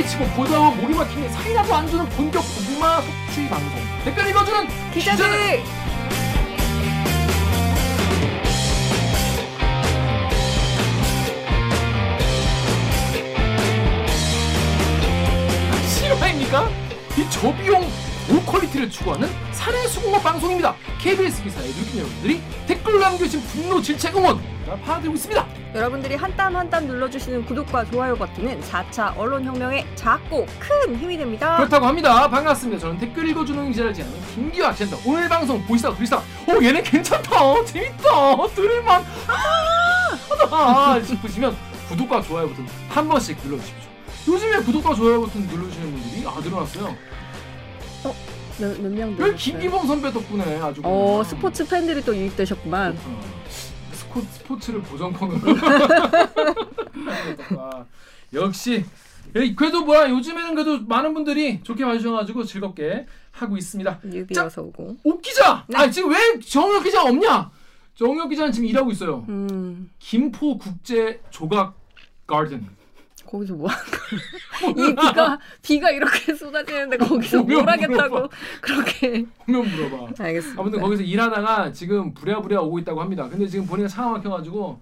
사기 치고 보다와 몰이 막히니 사이라도 안 주는 본격 고구마 속취 방송 댓글 읽어주는 기자들. 실화입니까? 이 저비용 고퀄리티를 추구하는 사내 수공업 방송입니다. KBS 기사에 누린 여러분들이 댓글 남겨주신 분노 질책 응원 파악되고 있습니다. 여러분들이 한 땀 한 땀 눌러주시는 구독과 좋아요 버튼은 4차 언론혁명의 작고 큰 힘이 됩니다. 그렇다고 합니다. 반갑습니다. 저는 댓글 읽어주는 기자를 지하는 김기화 기자입니다. 오늘 방송 보시다 들으시다 오 얘네 괜찮다 재밌다 들을만 하다 싶으시면 구독과 좋아요 버튼 한 번씩 눌러주십시오. 요즘에 구독과 좋아요 버튼 눌러주시는 분들이 아 늘어났어요. 몇, 몇명 별 김기범 선배 덕분에 아주 어. 스포츠 팬들이 또 유입되셨구만. 어, 스코, 스포츠를 보정권으로 아, 역시 예, 그래도 뭐야 요즘에는 그래도 많은 분들이 좋게 봐주셔가지고 즐겁게 하고 있습니다. 뉴비여서 오고. 옥 기자, 네. 아 지금 왜 정혁 기자 없냐? 정혁 기자는 지금 일하고 있어요. 음 김포 국제 조각 가든. 거기서 뭐 하는 거야? 이 비가 비가 이렇게 쏟아지는데 거기서 오면 뭘 하겠다고 물어봐. 그렇게. 오면 물어봐. 알겠습니다. 아무튼 거기서 일하다가 지금 부랴부랴 오고 있다고 합니다. 근데 지금 본인가 차가 막혀가지고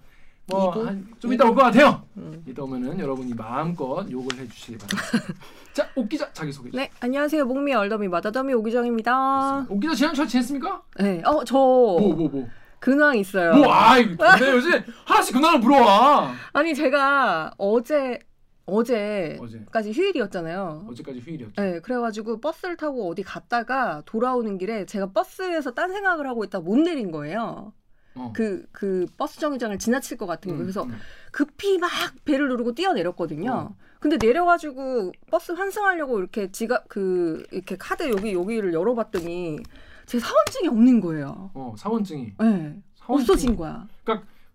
뭐 이도? 좀 이따 올 것 같아요. 음. 이따 오면은 여러분이 마음껏 욕을 해주시기 바랍니다. 자, 옥 기자 자기 소개. 네 안녕하세요 목미 얼더미 마다더미 오기정입니다. 옥 기자 지난 잘 지냈습니까? 네, 어 저 뭐 뭐 뭐. 근황 있어요. 뭐 아이 근데 요새 하나씩 근황을 물어와. 아니 제가 어제 어제까지 어제 휴일이었잖아요. 어제까지 휴일이었죠. 네, 그래가지고 버스를 타고 어디 갔다가 돌아오는 길에 제가 버스에서 딴 생각을 하고 있다 못 내린 거예요. 어. 그, 그 버스 정류장을 지나칠 것 같은 거예요. 음, 그래서 음. 급히 막 벨을 누르고 뛰어내렸거든요. 어. 근데 내려가지고 버스 환승하려고 이렇게 지갑 그 이렇게 카드 여기 여기를 열어봤더니 제 사원증이 없는 거예요. 어 사원증이 네, 사원증이- 없어진 거야.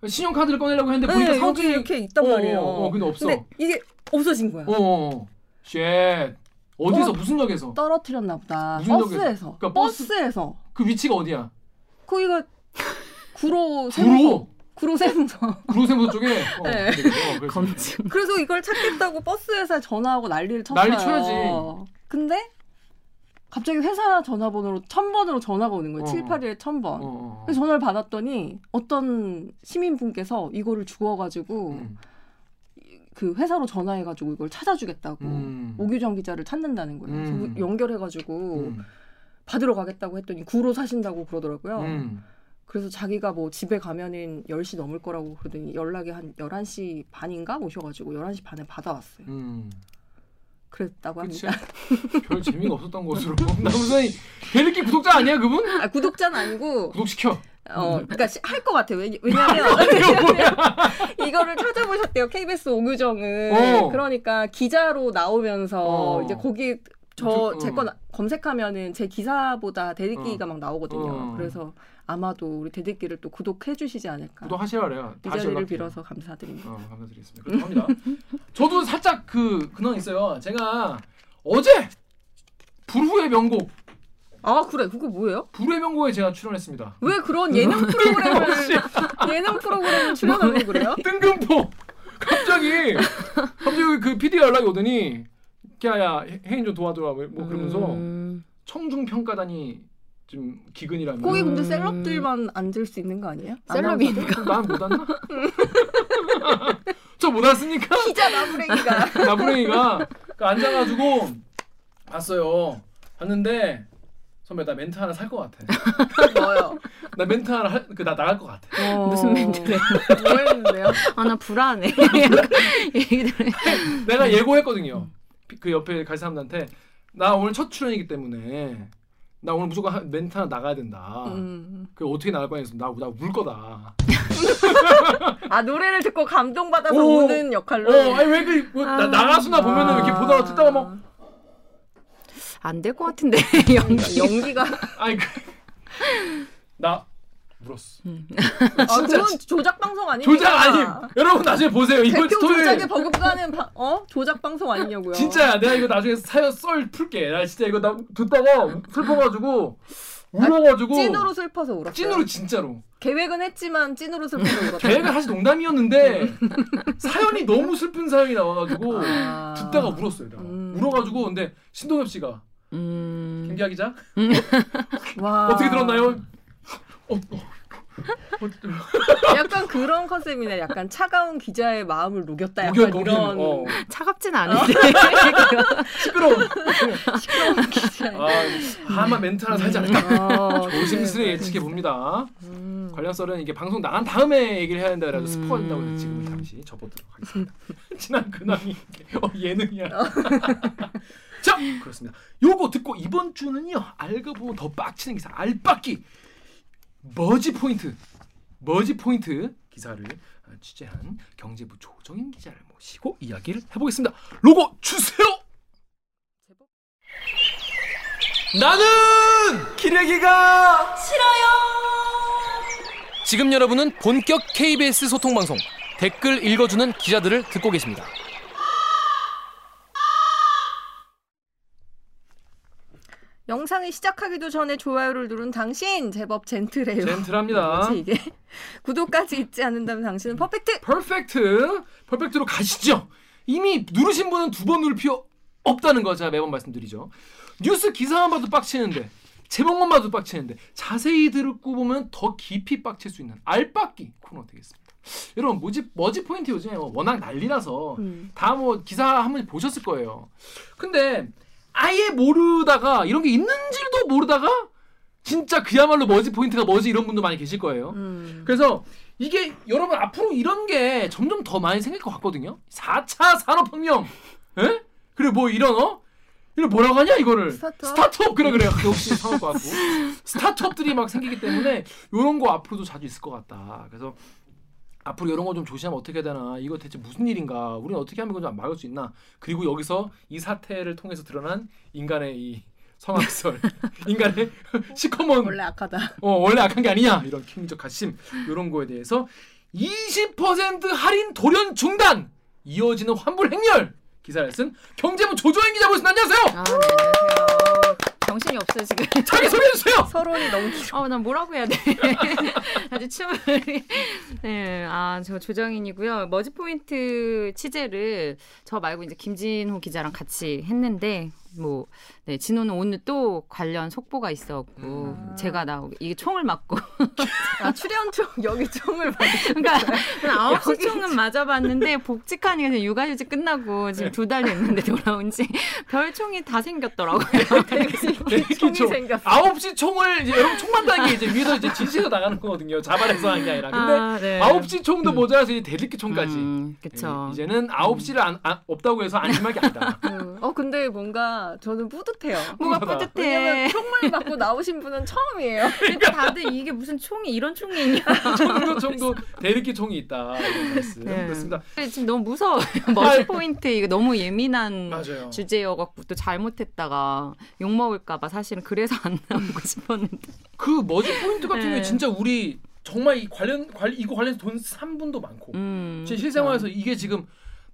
신용카드를 꺼내려고 했는데 보니까 네, 사원증이 이렇게 있단 어, 말이에요. 어, 어, 근데 없어. 근데 이게 없어진 거야. 어, 어, 어. shit. 어디서 어. 무슨 역에서? 떨어뜨렸나 보다. 무슨? 버스에서. 그러니까 버스- 버스에서. 그 위치가 어디야? 거기가 구로 세무서. 구로 구로 세무서. 쪽에. 어, 네. 그래, 어, 그래서. 검증. 그래서 이걸 찾겠다고 버스 회사에 전화하고 난리를 쳤어요. 난리 쳐야지. 근데 갑자기 회사 전화번호로 천 번으로 전화가 오는 거예요. 어. 781에 천 번. 어, 어. 그래서 전화를 받았더니 어떤 시민분께서 이거를 주워가지고 음. 그 회사로 전화해가지고 이걸 찾아주겠다고 음. 오규정 기자를 찾는다는 거예요. 음. 연결해가지고 음. 받으러 가겠다고 했더니 구로 사신다고 그러더라고요. 음. 그래서 자기가 뭐 집에 가면은 10시 넘을 거라고 그러더니 연락이 한 11시 반인가 오셔가지고 11시 반에 받아왔어요. 음. 그랬다고. 합니다. 별 재미가 없었던 것으로. 나 무슨 개느끼 구독자 아니야 그분? 아, 구독자는 아니고, 구독시켜. 어, 그니까 할 것 같아요. 왜냐- 왜냐면, 이거? 이거를 찾아보셨대요. KBS 오규정은. 어. 그러니까 기자로 나오면서 어. 이제 거기 저 어. 제거 검색하면은 제 기사보다 대들기가 어. 막 나오거든요. 어. 그래서 아마도 우리 대들기를 또 구독해 주시지 않을까. 구독하시라 그래요. 이 자리를. 빌어서 감사드립니다. 어, 감사드리겠습니다. 그렇게 합니다. 저도 살짝 그 근황 있어요. 제가 어제 불후의 명곡, 아 그래 그거 뭐예요? 불후의 명곡에 제가 출연했습니다. 왜 그런 예능 프로그램을 예능 프로그램 출연하고 그래요? 뜬금포 갑자기 갑자기 그 PD 가 연락이 오더니 야야 혜인 좀 도와줘라 뭐 그러면서 음. 청중 평가단이 좀 기근이라면 거기 근데 음. 셀럽들만 앉을 수 있는 거 아니에요? 셀럽이 아나운서들? 난못 왔나? 저못 왔으니까 기자 나부랭이가 나부랭이가 그 앉아가지고 봤어요. 봤는데 선배 나 멘트 하나 살 것 같아. 뭐요? 나 멘트 하나 그나 나갈 것 같아. 무슨 멘트래? 뭐 했는데요? 아 나 불안해. 내가 예고했거든요. 그 옆에 갈 사람들한테 나 오늘 첫 출연이기 때문에 나 오늘 무조건 한- 멘트 하나 나가야 된다. 음. 그 어떻게 나갈 거냐 해서 나나울 거다. 아 노래를 듣고 감동받아서 오. 우는 역할로. 어, 아니 왜그 뭐, 나- 나가수나 보면은 이렇게 보다가 듣다가 막 안 될 것 같은데 연기. 연기가 아니 그, 나 울었어. 음. 아, 그건 조작 방송 아니니까. 조작 아님. 여러분 나중에 보세요. 이번 대표 스토리 조작에 버금가는 바, 어 조작 방송 아니냐고요. 진짜야. 내가 이거 나중에 사연 썰 풀게. 나 진짜 이거 나 듣다가 슬퍼가지고 울어가지고 찐으로 슬퍼서 울었어요. 찐으로 진짜로. 계획은 했지만 찐으로 슬퍼서 울었어요. 계획은 사실 농담이었는데 사연이 너무 슬픈 사연이 나와가지고 아. 듣다가 울었어요. 내가. 음. 울어가지고 근데 신동엽 씨가 음. 김기아 기자 와. 어떻게 들었나요? 어, 어. 어, 약간 그런 컨셉이네. 약간 차가운 기자의 마음을 녹였다. 약간 녹여 녹인 이런 어. 차갑진 않은데. 시끄러워. 차가운 기자의. 아, 아마 멘트 하나 살지 않을까. 아, 조심스레 그래. 예측해 봅니다. 음. 관련 썰은 이게 방송 나간 다음에 얘기를 해야 된다 그래서 음. 스포한다고 해서 지금 잠시 접어들도록 하겠습니다. 지난 근황이 어, 예능이야. 자 그렇습니다. 요거 듣고 이번 주는요 알고 보면 더 빡치는 기사 알빡기 머지 포인트 머지 포인트 기사를 어, 취재한 경제부 조정인 기자를 모시고 이야기를 해보겠습니다. 로고 주세요. 나는 기레기가 지금 여러분은 본격 KBS 소통 방송 댓글 읽어주는 기자들을 듣고 계십니다. 영상이 시작하기도 전에 좋아요를 누른 당신 제법 젠틀해요. 젠틀합니다. 이게? 구독까지 잊지 않는다면 당신은 퍼펙트. 퍼펙트, 퍼펙트로 가시죠. 이미 누르신 분은 두 번 누를 필요 없다는 거 제가 매번 말씀드리죠. 뉴스 기사만 봐도 빡치는데 제목만 봐도 빡치는데 자세히 듣고 보면 더 깊이 빡칠 수 있는 알빡기 코너 되겠습니다. 여러분 뭐지 머지 포인트 요즘에 뭐 워낙 난리라서 음. 다뭐 기사 한번 보셨을 거예요. 근데 아예 모르다가 이런 게 있는지도 모르다가 진짜 그야말로 머지 포인트가 뭐지 이런 분도 많이 계실 거예요. 음. 그래서 이게 여러분 앞으로 이런 게 점점 더 많이 생길 것 같거든요. 4차 산업혁명. 예? 그리고 뭐 이런 어? 이거 뭐라고 하냐 이거를 스타트업? 스타트업 그래 그래 역시 상할 것 같고 스타트업들이 막 생기기 때문에 이런 거 앞으로도 자주 있을 것 같다. 그래서 앞으로 이런 거 좀 조심하면 어떻게 해야 되나? 이거 대체 무슨 일인가? 우리는 어떻게 하면 이거 좀 막을 수 있나? 그리고 여기서 이 사태를 통해서 드러난 인간의 이 성악설. 인간의 시커먼. 원래 악하다. 어, 원래 악한 게 아니냐? 이런 킹적 가심. 이런 거에 대해서 20% 할인 돌연 중단! 이어지는 환불 행렬! 기사를 쓴 경제부 조조영 기자 모셨습니다. 안녕하세요. 아, 네, 안녕하세요. 정신이 없어요 지금. 자기 소개해 주세요. 서론이 너무 길어. 어, 난 뭐라고 해야 돼? 아주 춤을. 네, 아, 저 조정인이고요. 머지 포인트 취재를 저 말고 이제 김진호 기자랑 같이 했는데, 뭐, 네, 진호는 오늘 또 관련 속보가 있었고, 음. 제가 나 이게 총을 맞고, 아 출연 중 여기 총을 받. 그러니까 아홉 시 총은 맞아봤는데 복직하니까 이제 육아휴직 끝나고 지금 두 달 됐는데 돌아온 지 별 총이 다 생겼더라고요. 총이 생겼어. 아홉 시 총을 이제 여러분 총 만다는 게 이제 위에서 이제 지시해서 나가는 거거든요. 자발해서 하는 게 아니라. 근데 아, 네. 아홉 시 총도 모자라서 이제 대리기 총까지. 음, 그쵸. 예, 이제는 아홉 시를 안, 아, 없다고 해서 안심할 게 아니다. 음. 어 근데 뭔가 저는 뿌듯해요. 뭐가. 뿌듯해. 왜냐면 총을 맞고 나오신 분은 처음이에요. 그러니까 다들 이게 무슨 총이 이런 총이 있냐. 총도 총도 대리기 총이 있다. 네. 그렇습니다. 지금 너무 무서워요. 머지 포인트 이거 너무 예민한 맞아요. 주제여갖고 또 잘못했다가 욕 먹을까봐 사실은 그래서 안 나오고 싶었는데. 그 머지 포인트 같은 경우에 네. 진짜 우리 정말 이 관련 관 이거 관련해서 돈산 분도 많고 음, 제 실생활에서 이게 지금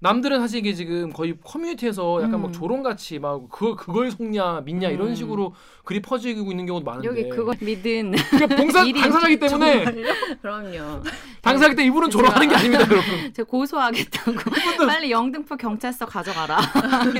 남들은 사실 이게 지금 거의 커뮤니티에서 약간 막 음. 조롱같이 막 그걸 그걸 속냐 믿냐 이런 음. 식으로 글이 퍼지고 있는 경우도 많은데. 여기 그걸 믿은 그러니까 봉사 당사자기 때문에. 그럼요. 당사자기 때 이분은 조롱하는 게 아닙니다 여러분. 제가 고소하겠다고. 빨리 영등포 경찰서 가져가라.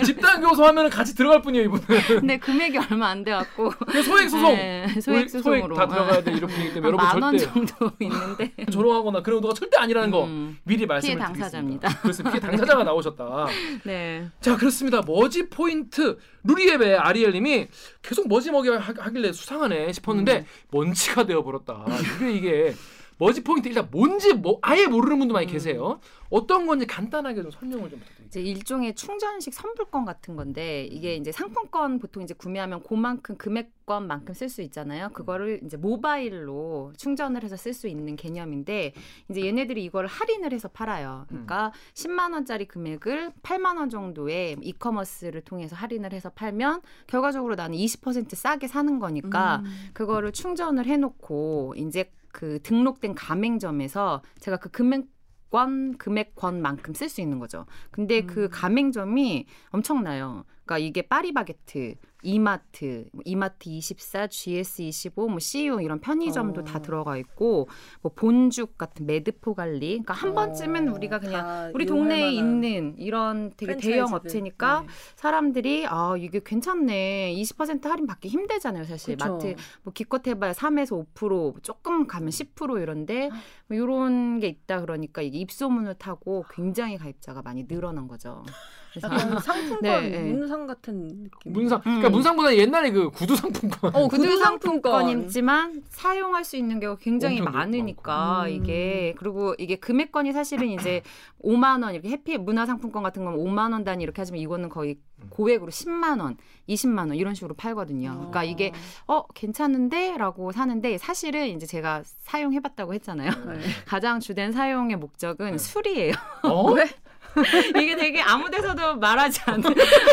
집단 교소하면 같이 들어갈 뿐이에요 이분은. 근데 금액이 얼마 안 돼갖고. 그 소액 소송. 네, 소액 소송으로. 다 들어가야 돼 이런 분이기 때문에. 여러분 만원 정도 있는데. 조롱하거나 그런 의도가 절대 아니라는 거 음, 미리 말씀을 피해 드리겠습니다. 당사자입니다. 그래서 피해 당사자 가 나오셨다. 네. 자 그렇습니다. 머지 포인트 루리웹의 아리엘님이 계속 머지 머지 하- 하길래 수상하네 싶었는데 먼지가 되어 버렸다. 이게 이게 머지 포인트 일단 뭔지 뭐 아예 모르는 분도 많이 계세요. 어떤 건지 간단하게 좀 설명을 좀 부탁드립니다. 이제 일종의 충전식 선불권 같은 건데 이게 이제 상품권 보통 이제 구매하면 그만큼 금액권만큼 쓸 수 있잖아요. 그거를 이제 모바일로 충전을 해서 쓸 수 있는 개념인데 이제 얘네들이 이걸 할인을 해서 팔아요. 그러니까 10만 원짜리 금액을 8만 원 정도의 이커머스를 통해서 할인을 해서 팔면 결과적으로 나는 20% 싸게 사는 거니까 음. 그거를 충전을 해 놓고 이제 그 등록된 가맹점에서 제가 그 금액 권 금액권만큼 쓸 수 있는 거죠. 근데 그 음. 가맹점이 엄청나요. 그러니까 이게 파리바게트, 이마트, 뭐 이마트 24, GS25, 뭐 CU 이런 편의점도 어. 다 들어가 있고 뭐 본죽 같은 매드포 관리. 그러니까 한 어, 번쯤은 우리가 그냥 다 우리 동네에 있는 이런 되게 대형. 업체니까 네. 사람들이 아 이게 괜찮네 20% 할인 받기 힘들잖아요 사실 그쵸. 마트 뭐 기껏 해봐야 3에서 5% 조금 가면 10% 이런데 뭐 이런 게 있다 그러니까 이게 입소문을 타고 굉장히 가입자가 많이 늘어난 거죠. 그래서 상품권 네, 네. 문상 같은 느낌. 문상. 그러니까 음. 문상보다 옛날에 그 구두 상품권. 어, 구두 상품권. 상품권이지만 사용할 수 있는 경우가 굉장히 많으니까. 음. 이게 그리고 이게 금액권이 사실은 이제 5만 원 이렇게 해피 문화 상품권 같은 건 5만 원 단위 이렇게 하지만 이거는 거의 고액으로 10만 원, 20만 원 이런 식으로 팔거든요. 그러니까 이게 어 괜찮은데라고 사는데 사실은 이제 제가 사용해봤다고 했잖아요. 네. 가장 주된 사용의 목적은 네. 술이에요. 어? 왜? 이게 되게 아무 데서도 말하지 않는,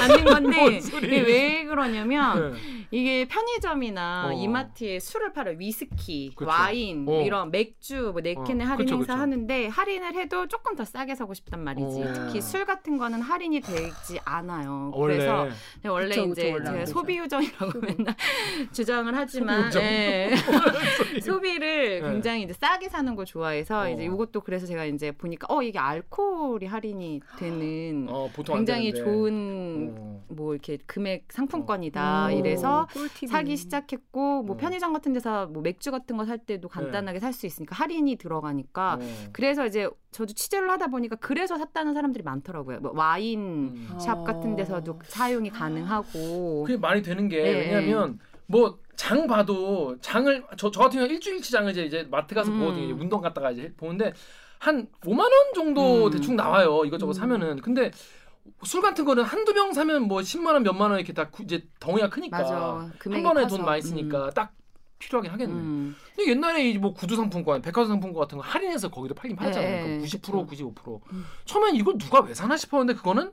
않는 건데? 이게 왜 그러냐면 네. 이게 편의점이나 어. 이마트에 술을 팔아요. 위스키, 그쵸. 와인, 어. 이런 맥주, 뭐 네캔의 어, 할인 그쵸, 행사 그쵸. 하는데 할인을 해도 조금 더 싸게 사고 싶단 말이지. 어. 특히 술 같은 거는 할인이 되지 않아요. 원래 그래서 원래 그쵸, 그쵸, 이제 원래 안 제가. 소비 유정이라고 맨날 주장을 하지만 소비. 예. 소비를 네. 굉장히 이제 싸게 사는 걸 좋아해서 어. 이제 이것도 그래서 제가 이제 보니까 어 이게 알코올이 할인이 되는 어, 굉장히. 좋은 어. 뭐 이렇게 금액 상품권이다 오, 이래서 꿀팁이네. 사기 시작했고 뭐 어. 편의점 같은 데서 뭐 맥주 같은 거 살 때도 간단하게 살수 있으니까 할인이 들어가니까 어. 그래서 이제 저도 취재를 하다 보니까 그래서 샀다는 사람들이 많더라고요. 뭐 와인 음. 샵 같은 어. 데서도 사용이 가능하고 그게 말이 되는 게 네. 왜냐면 뭐 장 봐도 장을 저, 저 같은 경우 일주일치 장을 이제, 이제 마트 가서 음. 보거든요. 운동 갔다가 이제 보는데 한 5만 원 정도 음. 대충 나와요. 이것저것 음. 사면은. 근데 술 같은 거는 한두 병 사면 뭐 10만 원, 몇만 원 이렇게 다 구- 이제 덩이가 크니까 맞아 한 번에 커서. 돈 많이 쓰니까 딱 필요하긴 음. 하겠네. 음. 근데 옛날에 이뭐 구두 상품권, 백화점 상품권 같은 거 할인해서 거기도 팔긴 팔잖아요. 네, 그러니까 90%, 그쵸. 95%. 음. 처음엔 이걸 누가 왜 사나 싶었는데 그거는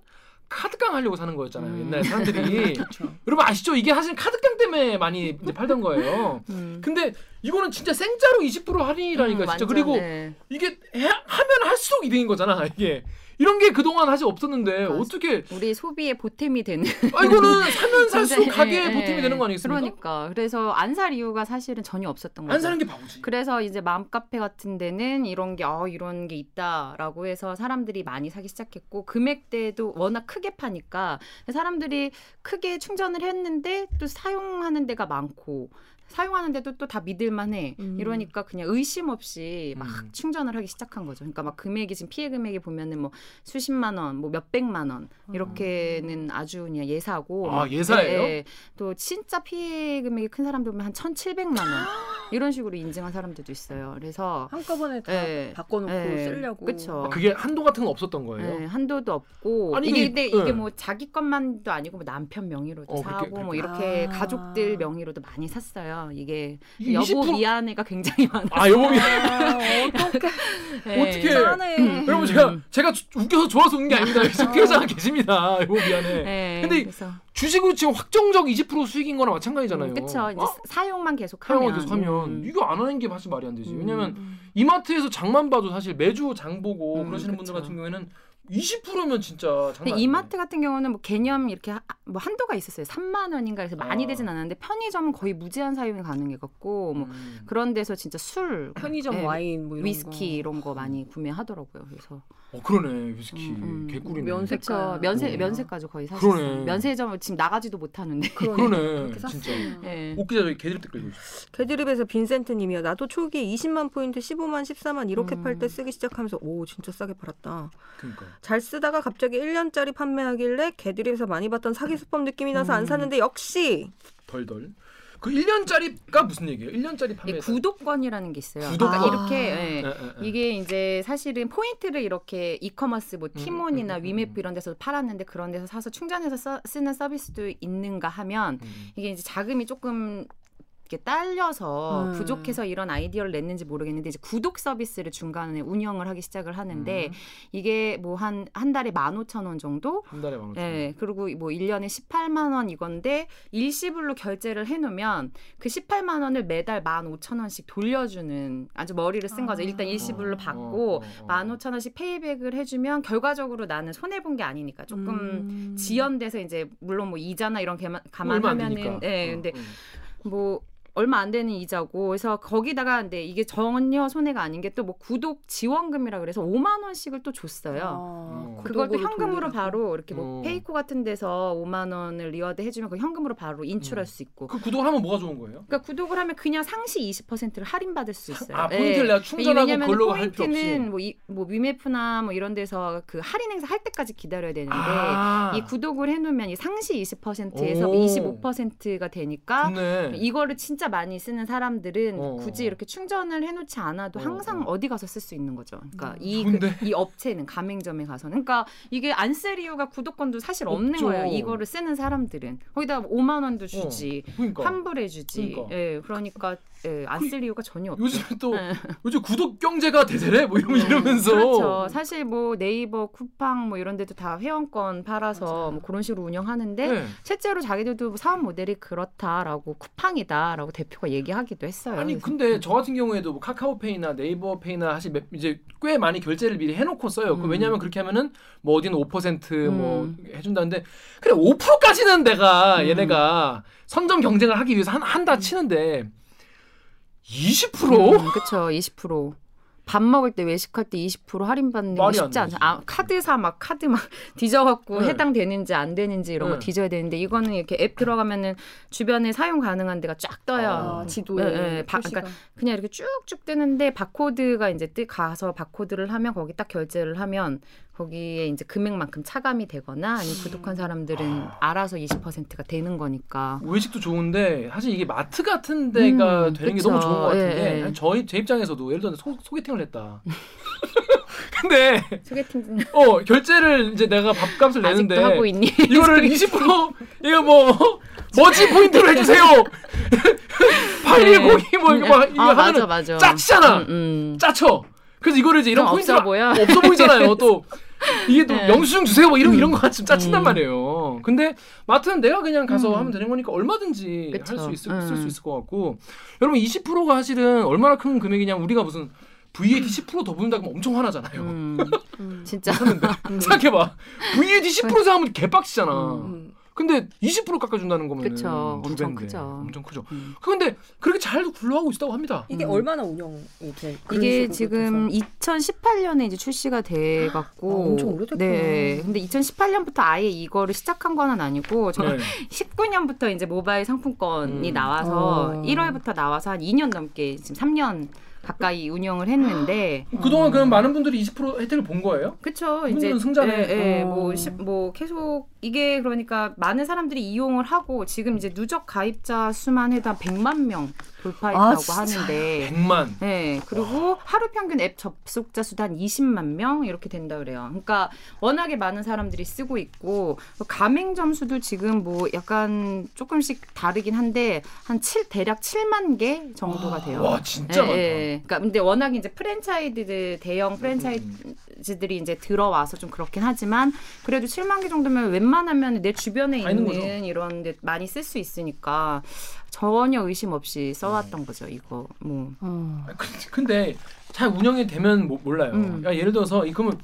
카드깡 하려고 사는 거였잖아요. 음. 옛날에 사람들이. 여러분 아시죠? 이게 사실 카드깡 때문에 많이 이제 팔던 거예요. 음. 근데 이거는 진짜 생짜로 20% 할인이라니까 음, 진짜 완전, 그리고 네. 이게 해, 하면 할수록 이득인 거잖아 이게 이런 게 그동안 사실 없었는데 맞아. 어떻게 우리 소비의 보탬이 되는 아 이거는 사면 살수록 가게에 예, 보탬이 예. 되는 거 아니겠습니까? 그러니까 그래서 안 살 이유가 사실은 전혀 없었던 거죠. 안 사는 게 바보지. 그래서 이제 맘카페 같은 데는 이런 게, 어, 이런 게 있다라고 해서 사람들이 많이 사기 시작했고, 금액대도 워낙 크게 파니까 사람들이 크게 충전을 했는데 또 사용하는 데가 많고, 사용하는데도 또 다 믿을만해. 음. 이러니까 그냥 의심 없이 막 음. 충전을 하기 시작한 거죠. 그러니까 막 금액이 지금 피해 금액이 보면은 뭐 수십만 원, 뭐 몇백만 원 이렇게는 아주 그냥 예사고. 아, 막 예사예요? 예, 예. 또 진짜 피해 금액이 큰 사람들 보면 한 1,700만 원 이런 식으로 인증한 사람들도 있어요. 그래서 한꺼번에 다 예. 바꿔놓고 예. 쓰려고. 그쵸. 아, 그게 한도 같은 건 없었던 거예요. 예, 한도도 없고 아니, 이게 이게- 근데 예. 이게 뭐 자기 것만도 아니고 뭐 남편 명의로도 어, 그렇게- 사고 뭐 그렇게. 이렇게 아. 가족들 명의로도 많이 샀어요. 이게 이게 여보 20% 미안해가 굉장히 많아. 아 여보 미 아, 어떡해. 어떻게- 짠해. 음. 여러분 제가 제가 주- 웃겨서 좋아서 웃는 게 아닙니다. 지금 피해자가 계십니다. 여보 미안해. 네, 근데 그래서 주식으로 지금 확정적 20% 수익인 거나 마찬가지잖아요. 음, 이제 어? 사용만 계속하면 사용을 계속 하면 음. 이거 안 하는 게 사실 말이 안 되지. 음. 왜냐면 이마트에서 장만 봐도 사실 매주 장 보고 음, 그러시는 분들 그쵸. 같은 경우에는 20%면 진짜 장난. 이마트 같은 경우는 뭐 개념 이렇게 하- 뭐 한도가 있었어요. 3만 원인가 그래서 많이 아. 되진 않았는데 편의점은 거의 무제한 사용이 가능해갖고 뭐 음. 그런 데서 진짜 술, 편의점 예, 와인 뭐 이런 위스키 거. 이런 거 많이 구매하더라고요. 그래서 어 그러네 위스키 음, 음. 개꿀이네. 면세- 그쵸 색깔. 면세 어. 면세까지 거의 사셨어요. 그러네. 면세점 지금 나가지도 못하는데. 그러네 그렇게 진짜. 샀으면. 예. 옥 기자 저기 개드립 댓글 읽어주세요. 개드립에서 빈센트님이요. 나도 초기에 20만 포인트, 15만, 14만 이렇게 음. 팔때 쓰기 시작하면서 오 진짜 싸게 팔았다. 그러니까. 잘 쓰다가 갑자기 1년짜리 판매하길래 개드립에서 많이 봤던 사기 수법 느낌이 나서 안 음. 샀는데 역시 덜덜. 그 1년짜리가 무슨 얘기예요? 1년짜리 판매. 이게 구독권이라는 게 있어요. 구독권? 그러니까 이렇게 예. 예, 예, 예. 이게 이제 사실은 포인트를 이렇게 이커머스 뭐 음, 티몬이나 음, 음, 위메프 음. 이런 데서 팔았는데 그런 데서 사서 충전해서 써- 쓰는 서비스도 있는가 하면 음. 이게 이제 자금이 조금 이렇게 딸려서 음. 부족해서 이런 아이디어를 냈는지 모르겠는데 이제 구독 서비스를 중간에 운영을 하기 시작을 하는데 음. 이게 뭐 한한 달에 15,000원 정도 한 달에 만 오천. 네, 그리고 뭐 1년에 18만 원 이건데 일시불로 결제를 해 놓으면 그 18만 원을 매달 15,000원씩 돌려주는 아주 머리를 쓴 거죠. 일단 일시불로 어, 받고 어, 어, 어. 15,000원씩 페이백을 해 주면 결과적으로 나는 손해 본 게 아니니까 조금 음. 지연돼서 이제 물론 뭐 이자나 이런 게 얼마 안 감안하면은. 예, 어, 근데 어. 뭐 얼마 안 되는 이자고 그래서 거기다가 근데 이게 전혀 손해가 아닌 게 또 뭐 구독 지원금이라 그래서 5만 원씩을 또 줬어요. 아, 그걸 또 현금으로 돌리라고. 바로 이렇게 뭐 어. 페이코 같은 데서 5만 원을 reward 해주면 그 현금으로 바로 인출할 음. 수 있고. 그 구독을 하면 뭐가 좋은 거예요? 그러니까 구독을 하면 그냥 상시 20%를 할인 받을 수 있어요. 아 포인트를 내가 충전하고 왜냐면 그걸로 할 필요 없이. 포인트는 뭐, 이, 뭐 위메프나 뭐 이런 데서 그 할인 행사 할 때까지 기다려야 되는데 아, 이 구독을 해놓으면 이 상시 20%에서 오. 25%가 되니까 좋네. 이거를 진짜 많이 쓰는 사람들은 어. 굳이 이렇게 충전을 해놓지 않아도 어, 항상 어. 어. 디 가서 쓸 수 있는 거죠. 그러니까 음. 이, 그? 이 업체는 가맹점에 가서는. 그러니까 이게 안 쓸 이유가 구독권도 사실 없는 없죠. 거예요. 이거를 쓰는 사람들은 거기다 5만 원도 주지. 그러니까 환불해 주지. 그러니까. 예, 그러니까 예, 안쓸 이유가 전혀 없죠. 요즘 또 네. 요즘 구독 경제가 대세래 뭐 이러면 이러면서 그렇죠. 사실 뭐 네이버, 쿠팡 뭐 이런 데도 다 회원권 팔아서 맞아요. 뭐 그런 식으로 운영하는데 네. 실제로 자기들도 사업 모델이 그렇다라고 쿠팡이다라고 대표가 얘기하기도 했어요. 아니 근데 저 같은 경우에도 뭐 카카오페이나 네이버페이나 사실 몇- 이제 꽤 많이 결제를 미리 해놓고 써요. 그 음. 왜냐하면 그렇게 하면은 뭐 어디는 5%뭐 음. 해준다는데 그래 5%까지는 내가 음. 얘네가 선점 경쟁을 하기 위해서 한 한다 치는데 20%? 음, 그쵸. 20%. 밥 먹을 때 외식할 때 20% 할인 받는 게 말이 안 쉽지 않죠. 아, 카드사 막 카드 막 뒤져갖고 네. 해당되는지 안 되는지 이런 거 네. 뒤져야 되는데 이거는 이렇게 앱 들어가면은 주변에 사용 가능한 데가 쫙 떠요. 아, 지도에 예, 예, 바-. 그러니까 그냥 이렇게 쭉쭉 뜨는데 바코드가 이제 뜨 가서 바코드를 하면 거기 딱 결제를 하면 거기에 이제 금액만큼 차감이 되거나 아니면 구독한 사람들은 알아서 20%가 되는 거니까. 외식도 좋은데 사실 이게 마트 같은 데가 음, 되는 게 그쵸. 너무 좋은 것 같은 예, 게 예. 저희 제 입장에서도 예를 들어 소, 소개팅을 했다. 근데 소개팅 어 결제를 이제 내가 밥값을 내는데? 이거를 20% 이거 뭐 머지 포인트로 해주세요. 8102뭐 이거 막 이거 아, 맞아 하면은 맞아. 짜치잖아. 음, 음. 짜쳐. 그래서 이거를 이제 이런 좀 포인트가 없어 보여. 없어 보이잖아요. 또 이게 또 네. 영수증 주세요 뭐 이런 음. 이런 거 같이 좀 짜친단 음. 말이에요. 근데 마트는 내가 그냥 가서 음. 하면 되는 거니까 얼마든지. 할 수 있을 음. 쓸수 있을 것 같고 여러분 20%가 사실은 얼마나 큰 금액이냐 우리가 무슨 VAT 10%더 붙는다고 하면 엄청 화나잖아요. 음, 음. 진짜. 생각해봐. VAT 10% 생각하면 개빡치잖아. 음. 근데 20% 깎아준다는 거면 그쵸. 엄청 크죠. 엄청 크죠. 음. 그런데 그렇게 잘 굴러가고 있다고 합니다. 이게 음. 얼마나 운영이 돼? 이게 지금 돼서. 2018년에 이제 출시가 돼 갖고 아, 엄청 오래됐구나. 네. 근데 2018년부터 아예 이거를 시작한 건 아니고 저 네. 19년부터 이제 모바일 상품권이 음. 나와서 어. 1월부터 나와서 한 2년 넘게 지금 3년 가까이 운영을 했는데 그동안 그럼 많은 분들이 20% 혜택을 본 거예요? 그쵸 이제 승자네. 예, 예, 어. 뭐, 시- 뭐 계속 이게 그러니까 많은 사람들이 이용을 하고 지금 이제 누적 가입자 수만 해도 한 100만 명 돌파했다고 아? 하는데 100만. 네, 그리고 하루 평균 앱 접속자 수도 한 20만 명 이렇게 된다 그래요. 그러니까 워낙에 많은 사람들이 쓰고 있고 가맹 점 수도 지금 뭐 약간 조금씩 다르긴 한데 한 7, 대략 7만 개 정도가 돼요. 와 진짜 예, 많다. 예. 그러니까 근데 워낙 이제 프랜차이즈들 대형 프랜차이즈들이 이제 들어와서 좀 그렇긴 하지만 그래도 7만 개 정도면 웬만하면 내 주변에 다 있는 이런 데 많이 쓸 수 있으니까 전혀 의심 없이 써왔던 거죠. 이거 뭐 어. 아, 근- 근데 잘 운영이 되면 모- 몰라요. 음. 야, 예를 들어서 이 그러면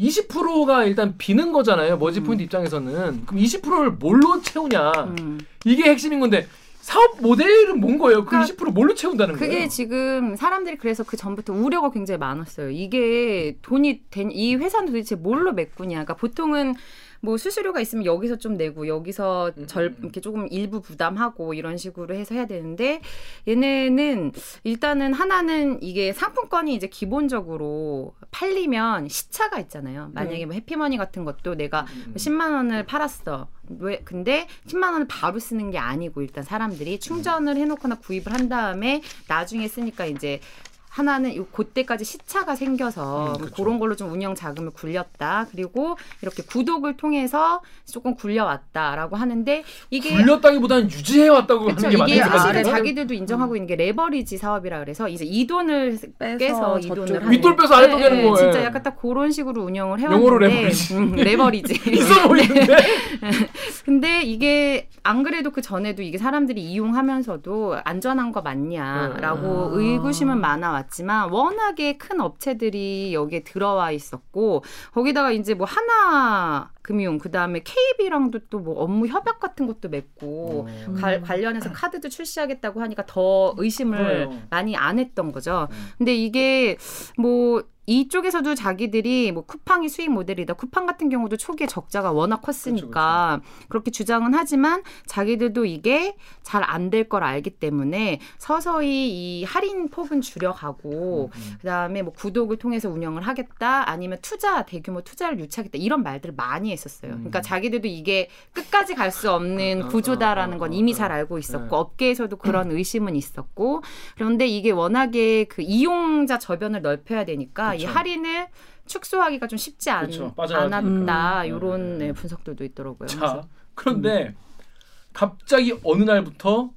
20%가 일단 비는 거잖아요. 머지 음. 포인트 입장에서는 그럼 20%를 뭘로 채우냐 음. 이게 핵심인 건데 사업 모델은 뭔 거예요? 그 그러니까 20% 뭘로 채운다는 그게 거예요? 지금 사람들이 그래서 그 전부터 우려가 굉장히 많았어요. 이게 돈이 된 이 회사는 도대체 뭘로 메꾸냐. 그러니까 보통은 뭐 수수료가 있으면 여기서 좀 내고 여기서 음, 절 음, 음. 이렇게 조금 일부 부담하고 이런 식으로 해서 해야 되는데 얘네는 일단은 하나는 이게 상품권이 이제 기본적으로 팔리면 시차가 있잖아요. 만약에 뭐 해피머니 같은 것도 내가 음. 10만 원을 팔았어. 왜 근데 10만 원을 바로 쓰는 게 아니고 일단 사람들이 충전을 해놓거나 구입을 한 다음에 나중에 쓰니까 이제 하나는 요 그때까지 시차가 생겨서 음, 그쵸. 그런 걸로 좀 운영 자금을 굴렸다. 그리고 이렇게 구독을 통해서 조금 굴려왔다라고 하는데 이게 굴렸다기보다는 유지해 왔다고 그렇죠. 하는 게 이게 맞는 것 사실은. 자기들도 인정하고 있는 게 레버리지 사업이라 그래서 이제 이 돈을 빼서 이. 돈을 하는 윗돌 빼서 아랫돌 네, 되는 네, 거예요. 진짜 약간 딱 그런 식으로 운영을 해왔는데 영어로 레버리지. 음, 레버리지. 있어 보이는데. 근데 이게 안 그래도 그 전에도 이게 사람들이 이용하면서도 안전한 거 맞냐라고 음. 의구심은 많아왔 지만 워낙에 큰 업체들이 여기에 들어와 있었고 거기다가 이제 뭐 하나 금융 그다음에 KB랑도 또 뭐 업무 협약 같은 것도 맺고 어. 갈- 관련해서 카드도 출시하겠다고 하니까 더 의심을 그래요. 많이 안 했던 거죠. 음. 근데 이게 뭐 이쪽에서도 자기들이 뭐 쿠팡이 수익 모델이다. 쿠팡 같은 경우도 초기에 적자가 워낙 컸으니까 그렇게 주장은 하지만 자기들도 이게 잘 안 될 걸 알기 때문에 서서히 이 할인 폭은 줄여가고 음. 그다음에 뭐 구독을 통해서 운영을 하겠다 아니면 투자 대규모 투자를 유치하겠다 이런 말들을 많이 했었어요. 음. 그러니까 자기들도 이게 끝까지 갈 수 없는 어, 어, 구조다라는 어, 건 어, 이미 어. 잘 알고 있었고 네. 업계에서도 그런 의심은 있었고 그런데 이게 워낙에 그 이용자 저변을 넓혀야 되니까 이 그쵸. 않을까 축소하기가 좀 쉽지 않. 빠져나가니까. 않았다 음. 이런 네. 네, 분석들도 있더라고요. 자, 그런데 갑자기 어느 날부터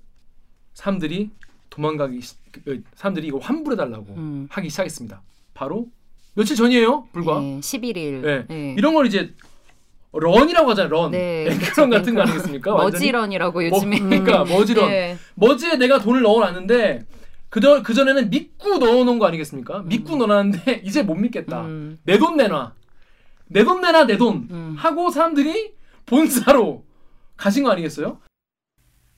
사람들이 도망가기 시- 그, 사람들이 이거 환불해 달라고 음. 하기 시작했습니다. 바로 며칠 전이에요. 불과. 네, 11일. 네. 네. 이런 걸 이제 런이라고 하잖아요. 런. 네, 앵커런 같은 거 아니겠습니까? 머지런이라고 뭐, 요즘에. 그러니까 머지런. 네. 머지에 내가 돈을 넣어놨는데 그전 그 전에는 믿고 넣어놓은 거 아니겠습니까? 믿고 넣어놨는데 이제 못 믿겠다. 음, 내돈 내놔. 내 돈 내놔 내 돈. 음. 하고 사람들이 본사로 가신 거 아니겠어요?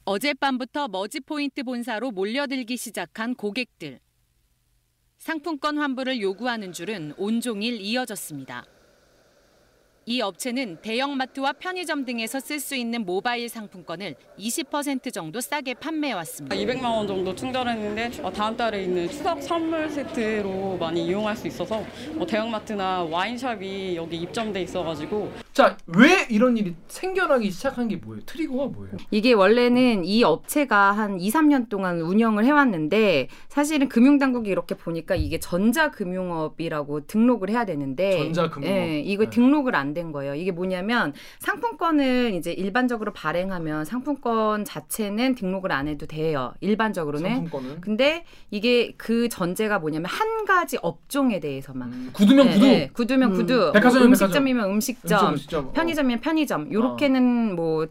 어젯밤부터 머지포인트 본사로 몰려들기 시작한 고객들. 상품권 환불을 요구하는 줄은 온종일 이어졌습니다. 이 업체는 대형마트와 편의점 등에서 쓸 수 있는 모바일 상품권을 20% 정도 싸게 판매해 왔습니다. 200만 원 정도 충전했는데 어, 다음 달에 있는 추석 선물 세트로 많이 이용할 수 있어서 뭐 대형마트나 와인샵이 여기 입점돼 있어가지고 자, 왜 이런 일이 생겨나기 시작한 게 뭐예요? 트리거가 뭐예요? 이게 원래는 이 업체가 한 2, 3년 동안 운영을 해왔는데 사실은 금융당국이 이렇게 보니까 이게 전자금융업이라고 등록을 해야 되는데 전자금융업. 예, 이거 네. 등록을 안 된 거예요. 이게 뭐냐면 상품권을 이제 일반적으로 발행하면 상품권 자체는 등록을 안 해도 돼요. 일반적으로는. 상품권은 근데 이게 그 전제가 뭐냐면 한 가지 업종에 대해서만. 음, 구두면 네, 구두. 네, 구두면 음. 구두. 백화점이면 뭐 음식점이면 음식점. 음식, 음식점. 어. 편의점이면 편의점. 요렇게는 뭐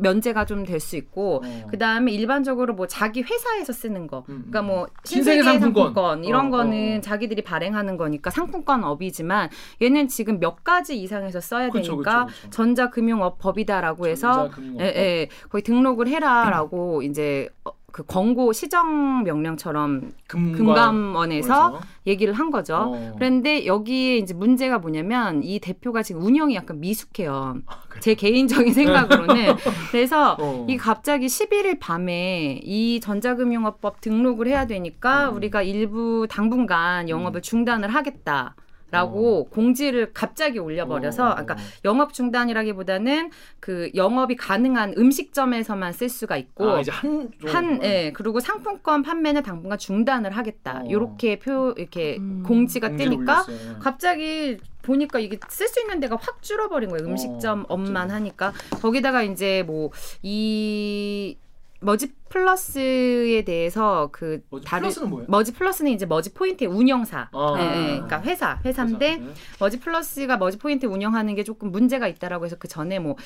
면제가 좀 될 수 있고 어. 그다음에 일반적으로 뭐 자기 회사에서 쓰는 거. 음, 그러니까 뭐 신세계 신세계 상품권. 상품권, 이런 어, 거는 어. 자기들이 발행하는 거니까 상품권 업이지만 얘는 지금 몇 가지 이상에서 써야 그쵸, 되니까 그쵸, 그쵸. 전자금융업 법이다라고 해서. 예, 예, 거기 등록을 해라라고 이제 어, 그 권고 시정 명령처럼 금감 원에서 그래서. 얘기를 한 거죠. 어. 그런데 여기에 이제 문제가 뭐냐면 이 대표가 지금 운영이 약간 미숙해요. 아? 제 개인적인 생각으로는. 그래서 어. 이 갑자기 11일 밤에 이 전자금융업법 등록을 해야 되니까 음. 우리가 일부 당분간 영업을 중단을 하겠다. 라고 공지를 갑자기 올려버려서, 어. 그러니까 영업 중단이라기보다는 그 영업이 가능한 음식점에서만 쓸 수가 있고, 아, 이제 한 한, 예, 그리고 상품권 판매는 당분간 중단을 하겠다. 어. 요렇게 표, 이렇게 음. 공지가 뜨니까 올렸어요. 갑자기 보니까 이게 쓸 수 있는 데가 확 줄어버린 거예요. 음식점 어, 업만 갑자기. 하니까. 거기다가 이제 뭐 이 머지 플러스에 대해서 그 뭐지? 다른 플러스는 뭐예요? 머지 플러스는 이제 머지 포인트의 운영사. 아. 예, 예, 그러니까 회사, 회사인데 회사. 네. 머지 플러스가 머지 포인트 운영하는 게 조금 문제가 있다라고 해서 그 전에 뭐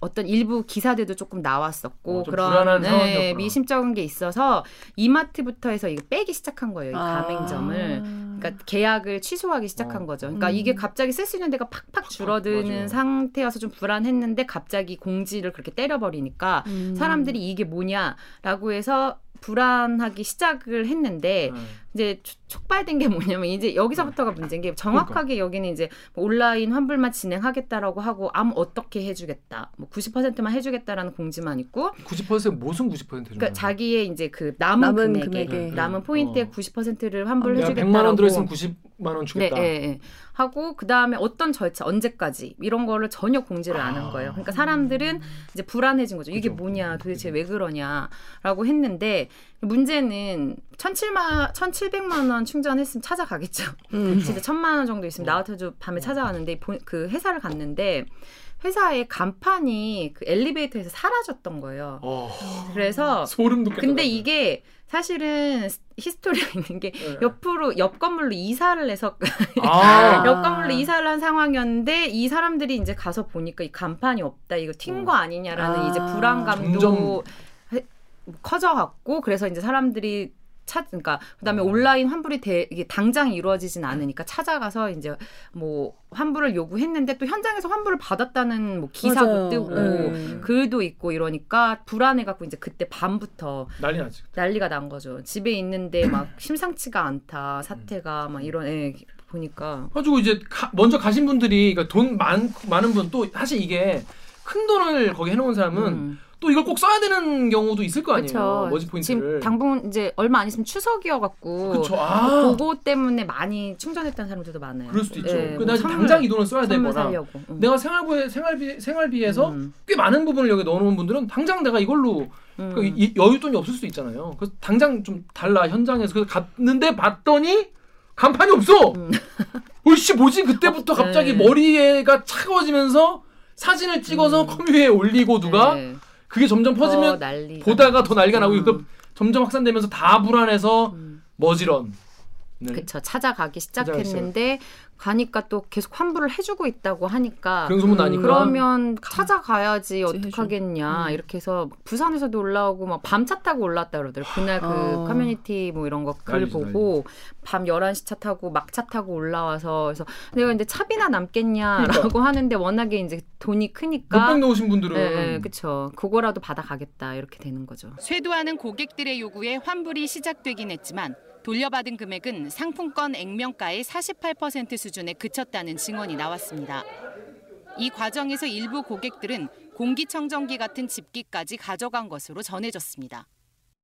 어떤 일부 기사들도 조금 나왔었고 어, 좀 그런 불안한 네. 미심쩍은 게 있어서 이마트부터 해서 이거 빼기 시작한 거예요. 이 아. 가맹점을. 그러니까 계약을 취소하기 시작한 어. 거죠. 그러니까 음. 이게 갑자기 쓸 수 있는 데가 팍팍 줄어드는 맞아요. 상태여서 좀 불안했는데 갑자기 공지를 그렇게 때려버리니까 음. 사람들이 이게 뭐냐 라고 해서 불안하기 시작을 했는데 네. 이제 촉- 촉발된 게 뭐냐면 이제 여기서부터가 문제인 게 정확하게 그러니까. 여기는 이제 뭐 온라인 환불만 진행하겠다라고 하고 아무 어떻게 해주겠다 뭐 90%만 해주겠다라는 공지만 있고 90% 무슨 90%죠? 그러니까 자기의 이제 그 남은, 남은 금액에, 금액에. 남은 포인트의 어. 90%를 그러니까 환불해주겠다라고 100만 원 들어있으면 90원 네, 주겠다. 예, 예. 하고 그 다음에 어떤 절차 언제까지 이런 거를 전혀 공지를 안 한 거예요. 그러니까 사람들은 이제 불안해진 거죠. 이게 아. 뭐냐, 도대체 왜 그러냐라고 했는데 문제는 1,700만 1,700만 원 충전했으면 찾아가겠죠. 음. 진짜 천만 원 정도 있으면 나 같아도 밤에 찾아가는데 보- 그 회사를 갔는데 회사의 간판이 그 엘리베이터에서 사라졌던 거예요. 어, 그래서 소름 돋겠다. 근데 이게 사실은 히스토리가 있는 게 네. 옆으로 옆 건물로 이사를 해서 아, 옆 건물로 이사를 한 상황이었는데 이 사람들이 이제 가서 보니까 이 간판이 없다 이거 튄거 아니냐라는 아, 이제 불안감도 점점- 해- 커져갖고 그래서 이제 사람들이 찾 그러니까 그다음에 온라인 환불이 대, 이게 당장 이루어지진 않으니까 찾아가서 이제 뭐 환불을 요구했는데 또 현장에서 환불을 받았다는 뭐 기사도 맞아요. 뜨고 네. 글도 있고 이러니까 불안해 갖고 이제 그때 밤부터 난리 나지. 난리가 난 거죠. 집에 있는데 막 심상치가 않다 사태가 막 이런 애 보니까 가지고 이제 가- 먼저 가신 분들이 그러니까 돈 많, 많은 분 또 사실 이게 큰 돈을 거기 해놓은 사람은 음. 또 이걸 꼭 써야 되는 경우도 있을 거 아니에요. 그쵸. 머지 포인트를. 지금 당분 이제 얼마 안 있으면 추석이어 갖고 그쵸. 아, 그거 때문에 많이 충전했다는 사람들도 많아요. 그럴 수도 있죠. 예, 그뭐나 선물, 당장 이 돈을 써야 되거나. 음. 내가 생활비에 생활비 생활비에서 음, 꽤 많은 부분을 여기 넣어 놓은 분들은 당장 내가 이걸로 음. 그 이- 여윳돈이 없을 수도 있잖아요. 그래서 당장 좀 달라 현장에서 그래서 갔는데 봤더니 간판이 없어. 음. 얼씨 뭐지? 그때부터 어, 갑자기 네. 머리가 차가워지면서 사진을 찍어서 음. 커뮤니티에 올리고 누가 네. 그게 점점 더 퍼지면 난리 보다가 더 난리가 나고 음. 이거 점점 확산되면서 다 불안해서 음. 머지런. 네. 그쵸 찾아가기 찾아가기 시작했는데 가 니까 또 계속 환불을 해주고 있다고 하니까 그런 소문 음, 나니까. 그러면 찾아가야지 해줘. 어떡하겠냐 음. 이렇게 해서 막 부산에서도 올라오고 막 밤차 타고 올라왔다 그러더라고요 그날 그 아. 커뮤니티 뭐 이런 거를 난리지, 보고 밤 11시 차 타고 막 차 타고 올라와서 그래서 내가 이제 차비나 남겠냐라고 하는데 워낙에 이제 돈이 크니까 몇백 넣으신 분들은 네, 그쵸 그거라도 받아가겠다 이렇게 되는 거죠 쇄도하는 고객들의 요구에 환불이 시작되긴 했지만 돌려받은 금액은 상품권 액면가의 48% 수준에 그쳤다는 증언이 나왔습니다. 이 과정에서 일부 고객들은 공기청정기 같은 집기까지 가져간 것으로 전해졌습니다.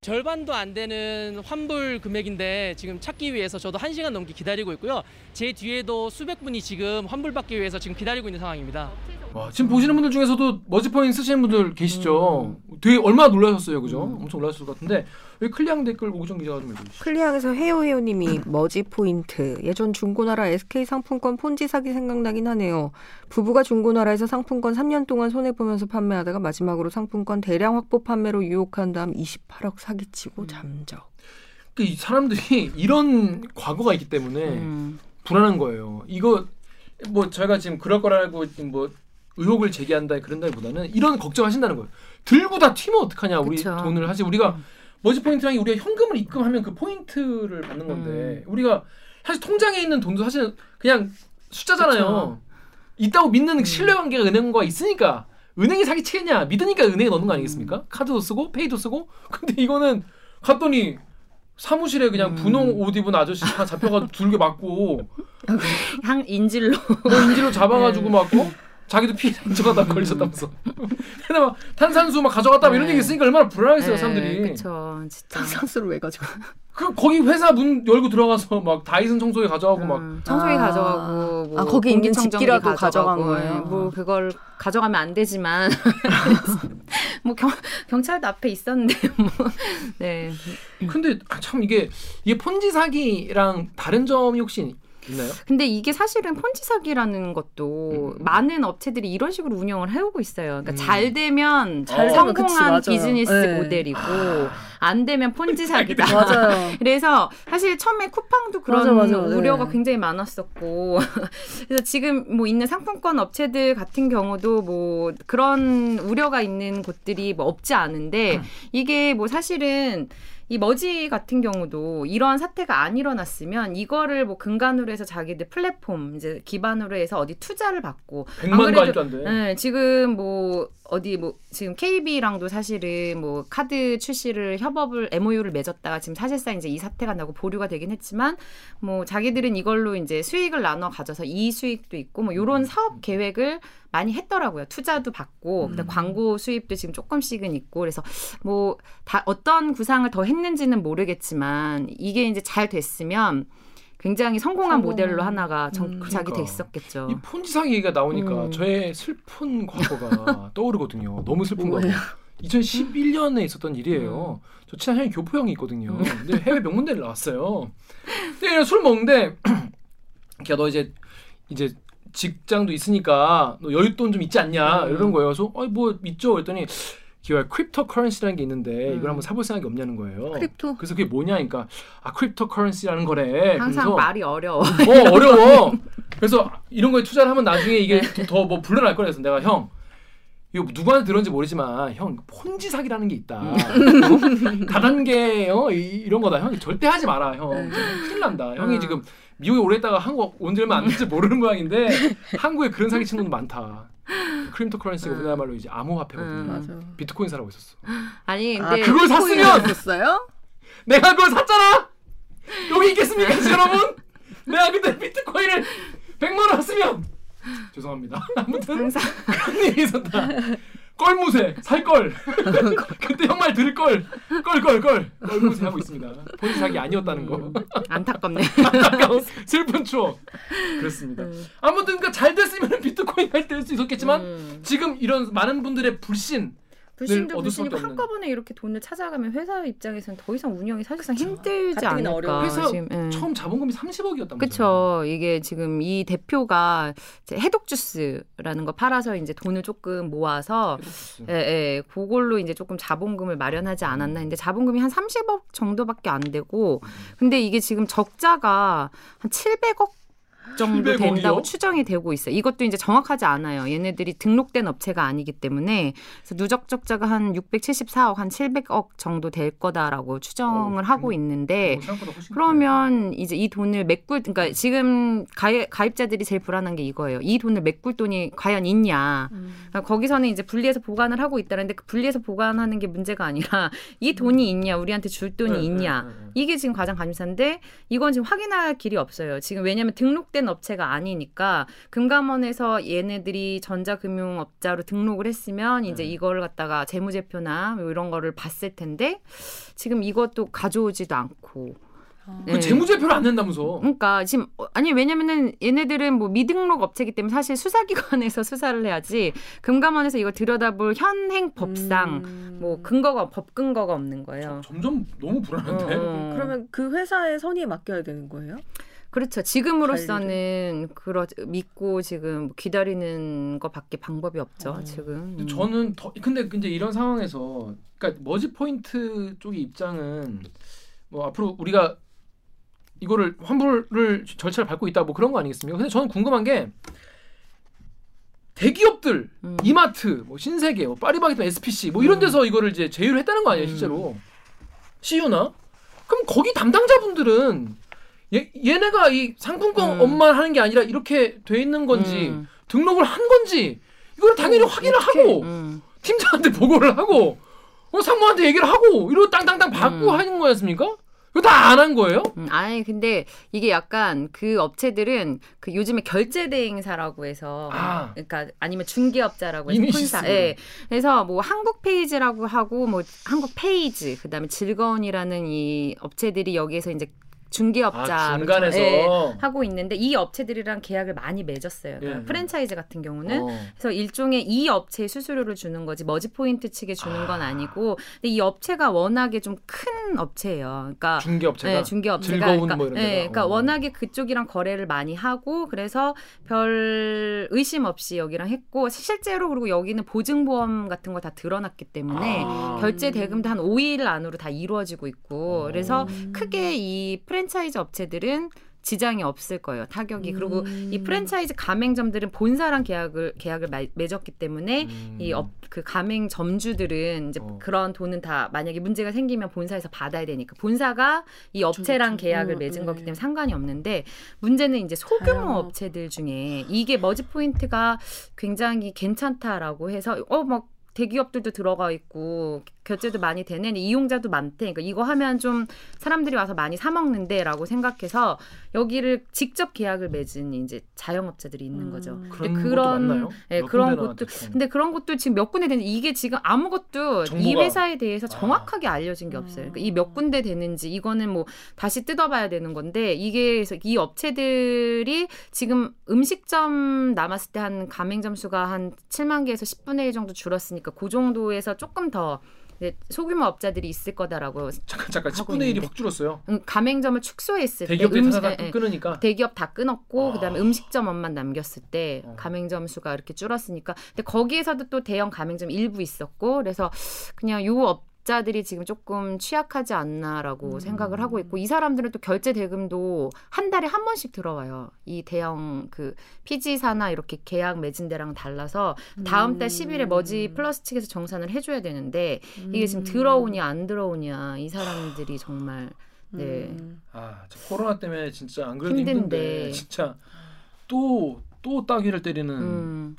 절반도 안 되는 환불 금액인데 지금 찾기 위해서 저도 한시간 넘게 기다리고 있고요. 제 뒤에도 수백 분이 지금 환불받기 위해서 지금 기다리고 있는 상황입니다. 와, 지금 보시는 분들 중에서도 머지포인트 쓰시는 분들 계시죠. 되게 얼마나 놀라셨어요, 그죠? 음. 엄청 놀라셨을 것 같은데 여기 클리앙 댓글 오구정 기자가 좀 읽어주시죠. 클리앙에서 헤오헤오님이 머지 포인트 예전 중고나라 SK 상품권 폰지 사기 생각나긴 하네요. 부부가 중고나라에서 상품권 3년 동안 손해 보면서 판매하다가 마지막으로 상품권 대량 확보 판매로 유혹한 다음 28억 사기치고 잠적. 그이 사람들이 이런 과거가 있기 때문에 음. 불안한 거예요. 이거 뭐 저희가 지금 그럴 거라고 뭐 의혹을 제기한다 그런다기보다는 이런 걱정하신다는 거예요. 들고 다 튀면 어떡하냐 우리 그쵸. 돈을 하지 우리가 머지 포인트랑 우리가 현금을 입금하면 그 포인트를 받는 건데 우리가 사실 통장에 있는 돈도 사실 그냥 숫자잖아요. 있다고 믿는 신뢰관계가 은행과 있으니까 은행이 사기 치겠냐? 믿으니까 은행에 넣는 거 아니겠습니까? 카드도 쓰고 페이도 쓰고. 근데 이거는 갔더니 사무실에 그냥 분홍 옷 입은 아저씨 다 잡혀가지고 둘게 맞고 향 인질로. 뭐 인지로 잡아가지고 막 어? 자기도 피해 인정하다 걸리셨다면서. 근데 막 탄산수 막 가져갔다 뭐 이런 네. 얘기 있으니까 얼마나 불안했어요 사람들이. 그쵸 진짜. 탄산수를 왜 가지고? 그 거기 회사 문 열고 들어가서 막 다이슨 청소기 가져가고 막. 음, 청소기 아. 가져가고 뭐 아, 거기 있는 집기라도 가져간 가져가고, 거예요? 예, 뭐 그걸 가져가면 안 되지만. 뭐 경, 경찰도 앞에 있었는데 뭐 네. 근데 아, 참 이게 이게 폰지 사기랑 다른 점이 혹시 있나요? 근데 이게 사실은 폰지 사기라는 것도 음. 많은 업체들이 이런 식으로 운영을 해오고 있어요. 그러니까 음. 잘 되면 잘 되면 성공한 그치. 비즈니스 네. 모델이고 안 되면 폰지 사기다. 맞아요. 그래서 사실 처음에 쿠팡도 그런 맞아, 맞아. 우려가 네. 굉장히 많았었고 그래서 지금 뭐 있는 상품권 업체들 같은 경우도 뭐 그런 우려가 있는 곳들이 뭐 없지 않은데 음. 이게 뭐 사실은 이 머지 같은 경우도 이런 사태가 안 일어났으면 이거를 뭐 근간으로 해서 자기들 플랫폼 이제 기반으로 해서 어디 투자를 받고 100만도 그래도- 아직도 안 돼. 네, 지금 뭐 어디 뭐 지금 KB랑도 사실은 뭐 카드 출시를 협업을 MOU를 맺었다가 지금 사실상 이제 이 사태가 나고 보류가 되긴 했지만 뭐 자기들은 이걸로 이제 수익을 나눠 가져서 이 수익도 있고 뭐 요런 사업 계획을 많이 했더라고요. 투자도 받고. 그다음 광고 수입도 지금 조금씩은 있고. 그래서 뭐 다 어떤 구상을 더 했는지는 모르겠지만 이게 이제 잘 됐으면 굉장히 성공한 성공. 모델로 하나가 음. 정착이 그러니까. 됐었겠죠. 이 폰지 사기 얘기가 나오니까 음. 저의 슬픈 과거가 떠오르거든요. 너무 슬픈 과거. 뭐예요? 2011년에 있었던 일이에요. 음. 저 친한 형이 교포 형이 있거든요. 근데 해외 명문대를 나왔어요. 근데 술 먹는데 걔 너 이제 이제 직장도 있으니까 너 여윳돈 좀 있지 않냐 음. 이런 거예요. 그래서 아니 뭐 있죠. 그랬더니 기와 cryptocurrency라는 게 있는데 음. 이걸 한번 사볼 생각이 없냐는 거예요. Crypto. 그래서 그게 뭐냐, 그러니까 아 cryptocurrency라는 거래. 항상 그래서 말이 어려워. 어 어려워. 그래서 이런 거에 투자를 하면 나중에 이게 더 뭐 불어날 거라서 내가 형 이거 누구한테 들었는지 모르지만 형 폰지 사기라는 게 있다. 어? 다단계 어? 이- 이런 거다. 형 절대 하지 마라. 형 큰일 난다. 형이 음. 지금 미국에 오래 있다가 한국 온 지 얼마 안 돼서 잘 모르는 모양인데 한국에 그런 사기 친구도 많다. Cryptocurrency가 음. 우리나라 말로 이제 암호화폐거든요. 음. 맞아. 비트코인 사라고 있었어. 아니 아, 근데 그걸 샀으면! 샀어요? 내가 그걸 샀잖아. 여기 있겠습니까, 여러분? 내가 그때 비트코인을 100만 원 샀으면 죄송합니다. 아무튼 항상 그런 일이 있었다. 껄무새 살 걸. 그때 형 말 들을 걸. 껄껄껄 껄무새 하고 있습니다. 본인 사기 아니었다는 거. 안타깝네. 안타까운 슬픈 추억. 그렇습니다. 아무튼 그러니까 잘 됐으면 비트코인 할 수 있었겠지만 음. 지금 이런 많은 분들의 불신 불신도 불신이고. 한꺼번에 이렇게 돈을 찾아가면 회사 입장에서는 더 이상 운영이 사실상 힘들지 않을까. 어려워. 회사 지금, 예. 처음 자본금이 30억이었단 말이죠. 그쵸. 이게 지금 이 대표가 이제 해독 주스라는 거 팔아서 이제 돈을 조금 모아서 예, 예, 그걸로 이제 조금 자본금을 마련하지 않았나. 근데 자본금이 한 30억 정도밖에 안 되고, 근데 이게 지금 적자가 한 700억 정도 700억 이요? 된다고 추정이 되고 있어요. 이것도 이제 정확하지 않아요. 얘네들이 등록된 업체가 아니기 때문에 누적 적자가 한 674억, 한 700억 정도 될 거다라고 추정을 어, 하고 음. 있는데 훨씬 그러면 이제 이 돈을 메꿀 그러니까 지금 가입, 가입자들이 제일 불안한 게 이거예요. 이 돈을 메꿀 돈이 과연 있냐. 그러니까 거기서는 이제 분리해서 보관을 하고 있다는데 그 분리해서 보관하는 게 문제가 아니라 이 돈이 있냐, 우리한테 줄 돈이 네, 있냐. 네, 네, 네. 이게 지금 가장 관심사인데 이건 지금 확인할 길이 없어요. 지금 왜냐하면 등록 된 업체가 아니니까 금감원에서 얘네들이 전자금융업자로 등록을 했으면 이제 네. 이걸 갖다가 재무제표나 뭐 이런 거를 봤을 텐데 지금 이것도 가져오지도 않고. 그 재무제표를 안 낸다면서. 그러니까 지금 어, 아니 왜냐면은 얘네들은 뭐 미등록 업체이기 때문에 사실 수사기관에서 수사를 해야지 금감원에서 이거 들여다볼 현행 법상 음. 뭐 근거가 법 근거가 없는 거예요. 점점 너무 불안한데. 어, 어. 그러면 그 회사의 선의에 맡겨야 되는 거예요? 그렇죠. 지금으로서는 그러 믿고 지금 기다리는 것밖에 방법이 없죠. 어. 지금. 근데 음. 저는 더 근데 이제 이런 상황에서 그러니까 머지 포인트 쪽의 입장은 뭐 앞으로 우리가 이거를 환불을 절차를 밟고 있다 뭐 그런 거 아니겠습니까? 근데 저는 궁금한 게 대기업들 음. 이마트, 뭐 신세계, 뭐 파리바게뜨, SPC 뭐 이런 음. 데서 이거를 이제 제휴를 했다는 거 아니에요, 음. 실제로? CU나? 그럼 거기 담당자분들은 얘, 얘네가 이 상품권 음. 업만 하는 게 아니라 이렇게 돼 있는 건지 음. 등록을 한 건지 이걸 당연히 확인을 하고 음. 팀장한테 보고를 하고 어, 상무한테 얘기를 하고 이러고 땅땅땅 받고 음. 하는 거였습니까? 이거 다 안 한 거예요? 음, 아니 근데 이게 약간 그 업체들은 그 요즘에 결제 대행사라고 해서 아. 그러니까 아니면 중개업자라고 해서. 폰사 예. 그래서 뭐 한국 페이지라고 하고 뭐 한국 페이지 그다음에 즐거운이라는 이 업체들이 여기에서 이제 중개업자 아, 중간에서 하고 있는데 이 업체들이랑 계약을 많이 맺었어요. 그러니까 예. 프랜차이즈 같은 경우는 어. 그래서 일종의 이 업체에 수수료를 주는 거지 머지 포인트 측에 주는 건 아. 아니고 근데 이 업체가 워낙에 좀 큰 업체예요. 그러니까 중개업체가 네, 중개업체가 즐거운 그러니까, 뭐 이런 네, 데가. 그러니까 어. 워낙에 그쪽이랑 거래를 많이 하고 그래서 별 의심 없이 여기랑 했고 실제로 그리고 여기는 보증보험 같은 거 다 드러났기 때문에 아. 결제 대금도 한 5일 안으로 다 이루어지고 있고 어. 그래서 크게 이 프랜 차이즈 업체들은 지장이 없을 거예요 타격이 그리고 이 프랜차이즈 가맹점들은 본사랑 계약을 계약을 마- 맺었기 때문에 음. 이업그 가맹 점주들은 이제 어. 그런 돈은 다 만약에 문제가 생기면 본사에서 받아야 되니까 본사가 이 업체랑 그쵸. 계약을 음, 맺은 네. 거기 때문에 상관이 없는데 문제는 이제 소규모 자영업. 업체들 중에 이게 머지 포인트가 굉장히 괜찮다라고 해서 어막 대기업들도 들어가 있고 결제도 많이 되는 이용자도 많대. 그러니까 이거 하면 좀 사람들이 와서 많이 사 먹는데라고 생각해서 여기를 직접 계약을 맺은 이제 자영업자들이 있는 거죠. 음. 그런 것도 맞나요? 예, 몇 그런 곳도. 근데 그런 것도 지금 몇 군데 되는지 이게 지금 아무것도 이 정보가- 회사에 대해서 아. 정확하게 알려진 게 없어요. 그러니까 이 몇 군데 되는지 이거는 뭐 다시 뜯어봐야 되는 건데 이게 그래서 이 업체들이 지금 음식점 남았을 때 한 가맹점 수가 한 7만 개에서 10분의 1 정도 줄었으니까 그 정도에서 조금 더 소규모 업자들이 있을 거다라고 잠깐 잠깐 하고 10분의 1이 있는데. 확 줄었어요. 음, 가맹점을 축소했을 때 대기업들이 음식- 사다가 예, 예. 끊으니까. 대기업 다 끊었고 아. 그다음에 음식점 업만 남겼을 때 어. 가맹점 수가 이렇게 줄었으니까 근데 거기에서도 또 대형 가맹점 일부 있었고 그래서 그냥 요 업자들이 지금 조금 취약하지 않나라고 음. 생각을 하고 있고 이 사람들은 또 결제 대금도 한 달에 한 번씩 들어와요. 이 대형 그 PG사나 이렇게 계약 맺은 데랑 달라서 다음 달 10일에 머지 플러스 측에서 정산을 해줘야 되는데 이게 지금 들어오냐 안 들어오냐 이 사람들이 정말 네. 음. 아, 저 코로나 때문에 진짜 안 그래도 힘든데, 힘든데. 진짜 또 또 따귀를 때리는. 음.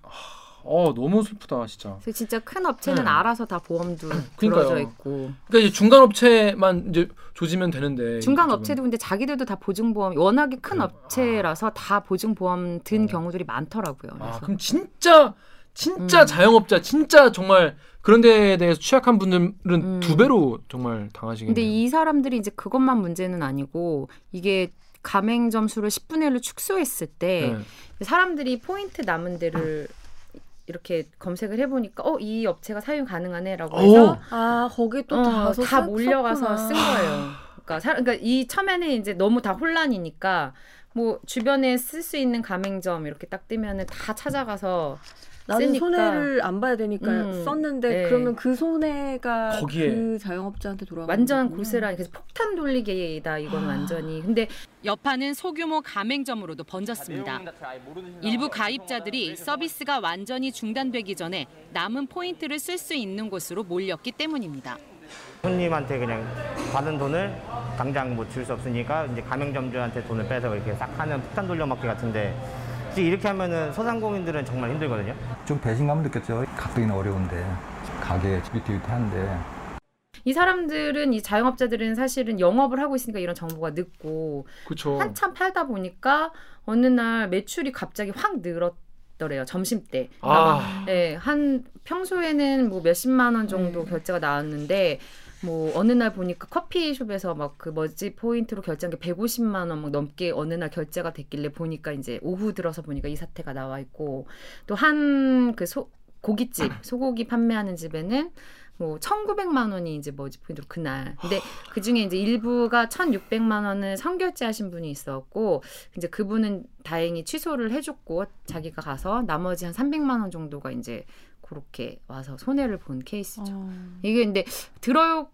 어 너무 슬프다 진짜. 그래서 진짜 큰 업체는 네. 알아서 다 보험도 그러니까요. 들어져 있고 그러니까 이제 중간 업체만 이제 조지면 되는데. 중간 이쪽은. 업체도 근데 자기들도 다 보증 보험 워낙에 큰 그래요? 업체라서 다 보증 보험 든 어. 경우들이 많더라고요. 아 그래서 그럼 진짜 진짜 음. 자영업자 진짜 정말 그런 데에 대해서 취약한 분들은 음. 두 배로 정말 당하시겠네요. 근데 이 사람들이 이제 그것만 문제는 아니고 이게 가맹점 수를 10분의 1로 축소했을 때 네. 사람들이 포인트 남은 데를 이렇게 검색을 해보니까 어 이 업체가 사용 가능하네라고 해서 아 거기 또 어, 다 써- 몰려가서. 쓴 거예요. 그러니까, 사, 그러니까 이 처음에는 이제 너무 다 혼란이니까 뭐 주변에 쓸 수 있는 가맹점 이렇게 딱 뜨면은 다 찾아가서 나는 쓰니까. 손해를 안 봐야 되니까 음, 썼는데 네. 그러면 그 손해가 거기에. 그 자영업자한테 돌아가 완전 고스란히 그래서 폭탄 돌리기다 이건 완전히. 근데 여파는 소규모 가맹점으로도 번졌습니다. 일부 가입자들이 서비스가 완전히 중단되기 전에 남은 포인트를 쓸 수 있는 곳으로 몰렸기 때문입니다. 손님한테 그냥 받은 돈을 당장 뭐 줄 수 없으니까 이제 가맹점주한테 돈을 빼서 이렇게 싹 하는 폭탄 돌려막기 같은데 이제 이렇게 하면은 소상공인들은 정말 힘들거든요. 좀 배신감을 느꼈죠. 가뜩이나 어려운데 가게 지긋지긋한데 이 사람들은 이 자영업자들은 사실은 영업을 하고 있으니까 이런 정보가 늦고 그렇죠. 한참 팔다 보니까 어느 날 매출이 갑자기 확 늘었 더래요 점심 때. 아. 네, 한 평소에는 뭐 몇십만 원 정도 네. 결제가 나왔는데 뭐 어느 날 보니까 커피숍에서 막 그 머지 포인트로 결제한 게 150만 원 막 넘게 어느 날 결제가 됐길래 보니까 이제 오후 들어서 보니까 이 사태가 나와 있고 또 한 그 소 고깃집 소고기 판매하는 집에는 뭐 1,900만 원이 이제 머지 포인트로 그날. 근데 그 중에 이제 일부가 1,600만 원을 선결제 하신 분이 있었고 이제 그분은 다행히 취소를 해줬고 자기가 가서 나머지 한 300만 원 정도가 이제 그렇게 와서 손해를 본 케이스죠. 어. 이게 근데 들어올까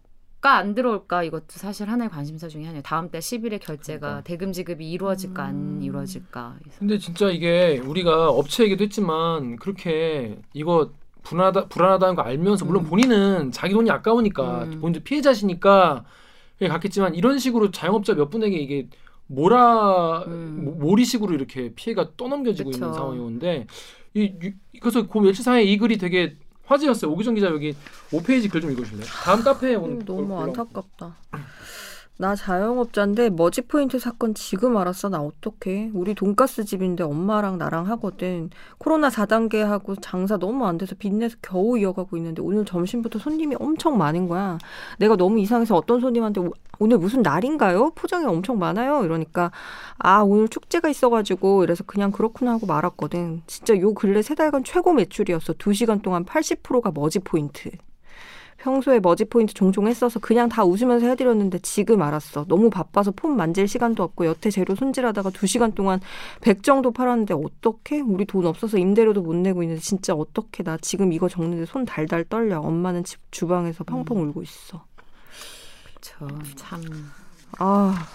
안 들어올까 이것도 사실 하나의 관심사 중에 하나예요. 다음 달 10일에 결제가 그러니까. 대금 지급이 이루어질까 안 음. 이루어질까. 그래서 근데 진짜 이게 우리가 업체 얘기도 했지만 그렇게 이거 불안하다 불안하다는 거 알면서 물론 음. 본인은 자기 돈이 아까우니까 음. 본인도 피해자시니까 갔겠지만 이런 식으로 자영업자 몇 분에게 이게 몰아 음. 모- 몰이식으로 이렇게 피해가 떠넘겨지고 있는 그쵸. 상황이 오는데 이 유- 그래서 그 며칠사이에 이 글이 되게 화제였어요. 오기정 기자 여기 5페이지 글 좀 읽으실래요? 다음 카페에 오는 음, 너무 걸- 안타깝다. 나 자영업자인데 머지 포인트 사건 지금 알았어. 나 어떡해. 우리 돈가스 집인데 엄마랑 나랑 하거든. 코로나 4단계 하고 장사 너무 안 돼서 빚내서 겨우 이어가고 있는데 오늘 점심부터 손님이 엄청 많은 거야. 내가 너무 이상해서 어떤 손님한테 오- 오늘 무슨 날인가요? 포장이 엄청 많아요. 이러니까 아 오늘 축제가 있어가지고 이래서 그냥 그렇구나 하고 말았거든. 진짜 요 근래 세 달간 최고 매출이었어. 두 시간 동안 80%가 머지 포인트. 평소에 머지 포인트 종종 했어서 그냥 다 웃으면서 해드렸는데 지금 알았어. 너무 바빠서 폰 만질 시간도 없고 여태 재료 손질하다가 두 시간 동안 100 정도 팔았는데 어떡해? 우리 돈 없어서 임대료도 못 내고 있는데 진짜 어떡해? 나 지금 이거 적는데 손 달달 떨려. 엄마는 집 주방에서 펑펑 울고 있어. 그쵸. 참 아,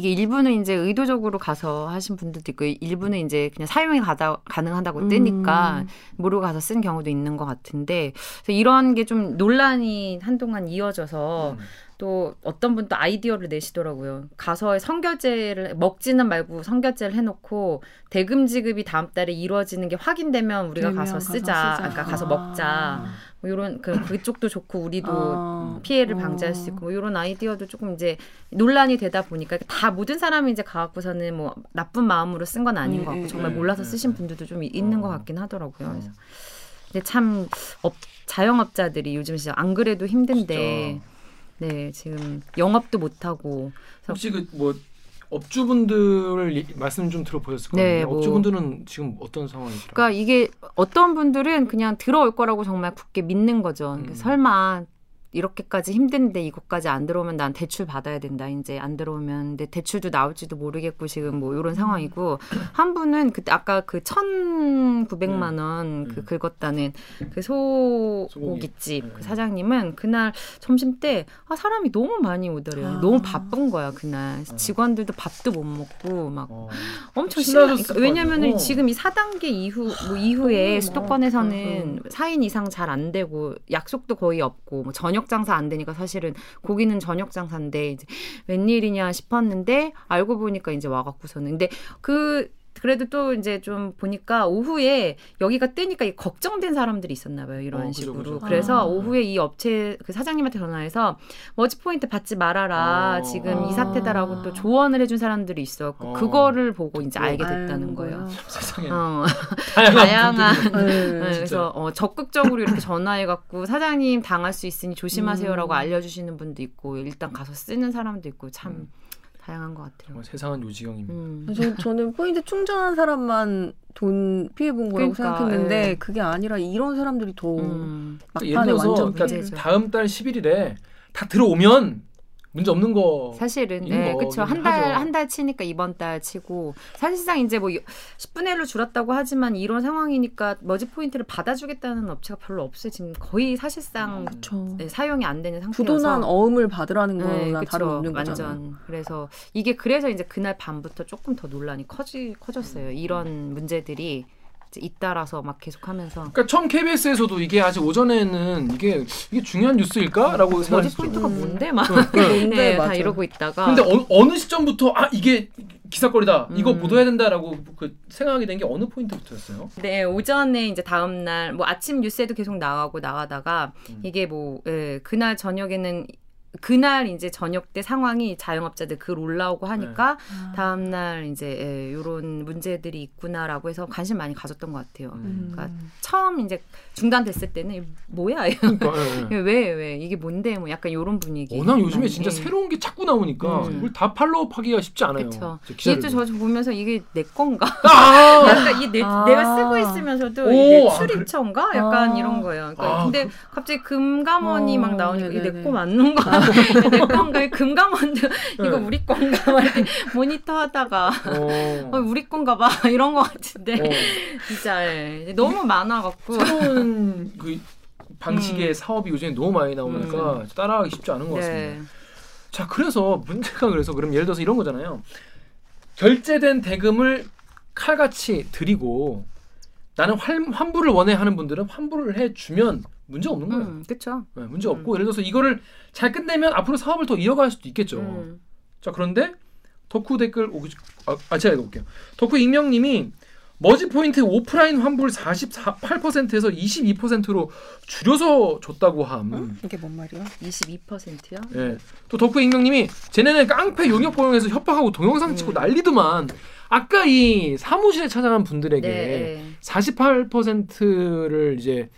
이게 일부는 이제 의도적으로 가서 하신 분들도 있고 일부는 이제 그냥 사용이 가다, 가능하다고 뜨니까 음. 모르고 가서 쓴 경우도 있는 것 같은데 그래서 이런 게 좀 논란이 한동안 이어져서 음. 또 어떤 분도 아이디어를 내시더라고요. 가서 성결제를 먹지는 말고 성결제를 해놓고 대금 지급이 다음 달에 이루어지는 게 확인되면 우리가 가서 가서 쓰자. 쓰자. 그러니까 가서 아. 먹자. 뭐 이런 그 그쪽도 좋고 우리도 아. 피해를 어. 방지할 수 있고 뭐 이런 아이디어도 조금 이제 논란이 되다 보니까 다 모든 사람이 이제 가갖고서는 뭐 나쁜 마음으로 쓴 건 아닌 음, 것 같고 음, 정말 음, 몰라서 음, 쓰신 음. 분들도 좀 있는 어. 것 같긴 하더라고요. 그래서 근데 참 업, 자영업자들이 요즘 진짜 안 그래도 힘든데 네 지금 영업도 못 하고 혹시 그 뭐 업주분들 이- 말씀 좀 들어보셨을 거예요. 네, 뭐. 업주분들은 지금 어떤 상황이죠? 그러니까 이게 어떤 분들은 그냥 들어올 거라고 정말 굳게 믿는 거죠. 그러니까 음. 설마 이렇게까지 힘든데 이것까지 안 들어오면 난 대출 받아야 된다. 이제 안 들어오면 근데 대출도 나올지도 모르겠고 지금 뭐 이런 상황이고 한 분은 그때 아까 그 1,900만 원그 음. 긁었다는 그 소고기. 소고기집 네. 그 사장님은 그날 점심 때 아, 사람이 너무 많이 오더래요. 아. 너무 바쁜 거야 그날. 어. 직원들도 밥도 못 먹고 막 어. 엄청 심하 신나셨을 그러니까 거 왜냐면은 아니에요. 지금 이 4단계 이후 뭐 이후에 어, 수도권에서는 4인 이상 잘 안 되고 약속도 거의 없고 뭐 저녁 장사 안 되니까 사실은 고기는 저녁 장사인데 이제 웬일이냐 싶었는데 알고 보니까 이제 와갖고서는. 근데 그 그래도 또 이제 좀 보니까 오후에 여기가 뜨니까 이 걱정된 사람들이 있었나 봐요 이런 어, 그죠, 식으로 그죠. 그래서 아. 오후에 이 업체 그 사장님한테 전화해서 머지 포인트 받지 말아라 어. 지금 이 아. 사태다라고 또 조언을 해준 사람들이 있었고 어. 그거를 보고 이제 알게 됐다는. 거예요. 세상에 어, 다양한, 다양한. 네. 네, 그래서 어, 적극적으로 이렇게 전화해 갖고 사장님 당할 수 있으니 조심하세요라고 음. 알려 주시는 분도 있고 일단 가서 쓰는 사람도 있고 참 음. 다양한 것 같아요. 정말 세상은 요지경입니다. 음. 저, 저는 포인트 충전한 사람만 돈 피해 본 거라고 그러니까, 생각했는데 예. 그게 아니라 이런 사람들이 더 음. 막판에 완전 그러니까 문제죠. 다음 달 11일에 다 들어오면 문제 없는 거. 사실은 네, 거 그렇죠. 한 달 한 달 치니까 이번 달 치고 사실상 이제 뭐 10분의 1로 줄었다고 하지만 이런 상황이니까 머지 포인트를 받아주겠다는 업체가 별로 없어요. 지금 거의 사실상 그쵸. 네, 사용이 안 되는 상태여서 부도난 어음을 받으라는 거나 네, 그쵸. 다름없는 완전. 거잖아요. 그래서 이게 그래서 이제 그날 밤부터 조금 더 논란이 커지 커졌어요. 이런 문제들이 잇따라서 막 계속하면서 그러니까 처음 KBS에서도 이게 아직 오전에는 이게 이게 중요한 뉴스일까라고 생각했죠. 포인트가 뭔데 막 뭔데, 네, 다 맞아. 이러고 있다가 근데 어, 어느 시점부터 아 이게 기사거리다 이거 음. 보도해야 된다라고 그 생각하게 된 게 어느 포인트부터였어요? 네, 오전에 이제 다음 날 뭐 아침 뉴스에도 계속 나가고 나가다가 음. 이게 뭐 예, 그날 저녁에는 그날 이제 저녁 때 상황이 자영업자들 글 올라오고 하니까 네. 다음 날 이제 예, 요런 문제들이 있구나라고 해서 관심 많이 가졌던 것 같아요. 음. 그러니까 처음 이제 중단됐을 때는 뭐야 이거 그러니까 예, 예. 왜왜 이게 뭔데 뭐 약간 요런 분위기. 워낙 요즘에 진짜 예. 새로운 게 자꾸 나오니까 음. 이걸 다 팔로우하기가 쉽지 않아요. 이게 또. 저 보면서 이게 내 건가? 아! 약간 이 내, 아. 내가 쓰고 있으면서도 오, 내 아, 출입처인가? 약간 아. 이런 거예요. 그러니까 아, 근데 갑자기 금감원이 어, 막 나오니까 이게 네네네. 내거 맞는 거야? 내 건가? 금감원도 이거 네. 우리 건가? 막 이렇게 모니터 하다가 어. 어, 우리 건가 봐 이런 거 같은데 어. 진짜 예. 너무 많아갖고 새로운 그 방식의 음. 사업이 요즘에 너무 많이 나오니까 따라가기 쉽지 않은 것 같습니다. 네. 자, 그래서 문제가 그래서 그럼 예를 들어서 이런 거잖아요. 결제된 대금을 칼같이 드리고 나는 환, 환불을 원해 하는 분들은 환불을 해 주면 문제 없는 거예요. 음, 그쵸. 네, 문제 없고 예를 들어서 이거를 잘 끝내면 앞으로 사업을 더 이어갈 수도 있겠죠. 음. 자 그런데 덕후 댓글 오기 아, 아 제가 읽어볼게요. 덕후 익명님이 머지 포인트 오프라인 환불 48%에서 22%로 줄여서 줬다고 함. 응? 이게 뭔 말이야? 22%요? 예. 또 덕후 익명님이 쟤네는 깡패 용역 포용해서 협박하고 동영상 찍고 음. 난리더만. 아까 이 사무실에 찾아간 분들에게 네. 48%를 이제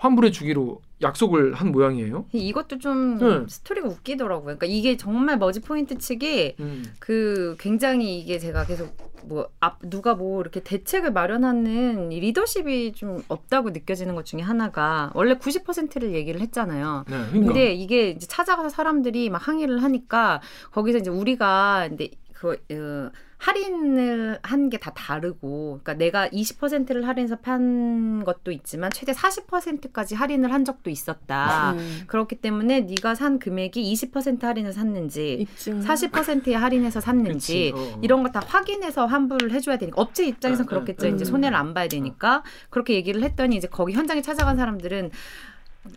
환불해 주기로 약속을 한 모양이에요. 이것도 좀 네. 스토리가 웃기더라고요. 그러니까 이게 정말 머지 포인트 측이 음. 그 굉장히 이게 제가 계속 뭐 앞 누가 뭐 이렇게 대책을 마련하는 이 리더십이 좀 없다고 느껴지는 것 중에 하나가 원래 90%를 얘기를 했잖아요. 네, 그러니까. 근데 이게 이제 찾아가서 사람들이 막 항의를 하니까 거기서 이제 우리가 근데 그 어, 할인을 한 게 다 다르고, 그러니까 내가 20%를 할인해서 판 것도 있지만 최대 40%까지 할인을 한 적도 있었다. 음. 그렇기 때문에 네가 산 금액이 20% 할인을 샀는지 입증. 40%에 할인해서 샀는지 그치, 어. 이런 거 다 확인해서 환불을 해줘야 되니까 업체 입장에서 응, 그렇겠죠. 응, 이제 응. 손해를 안 봐야 되니까 그렇게 얘기를 했더니 이제 거기 현장에 찾아간 사람들은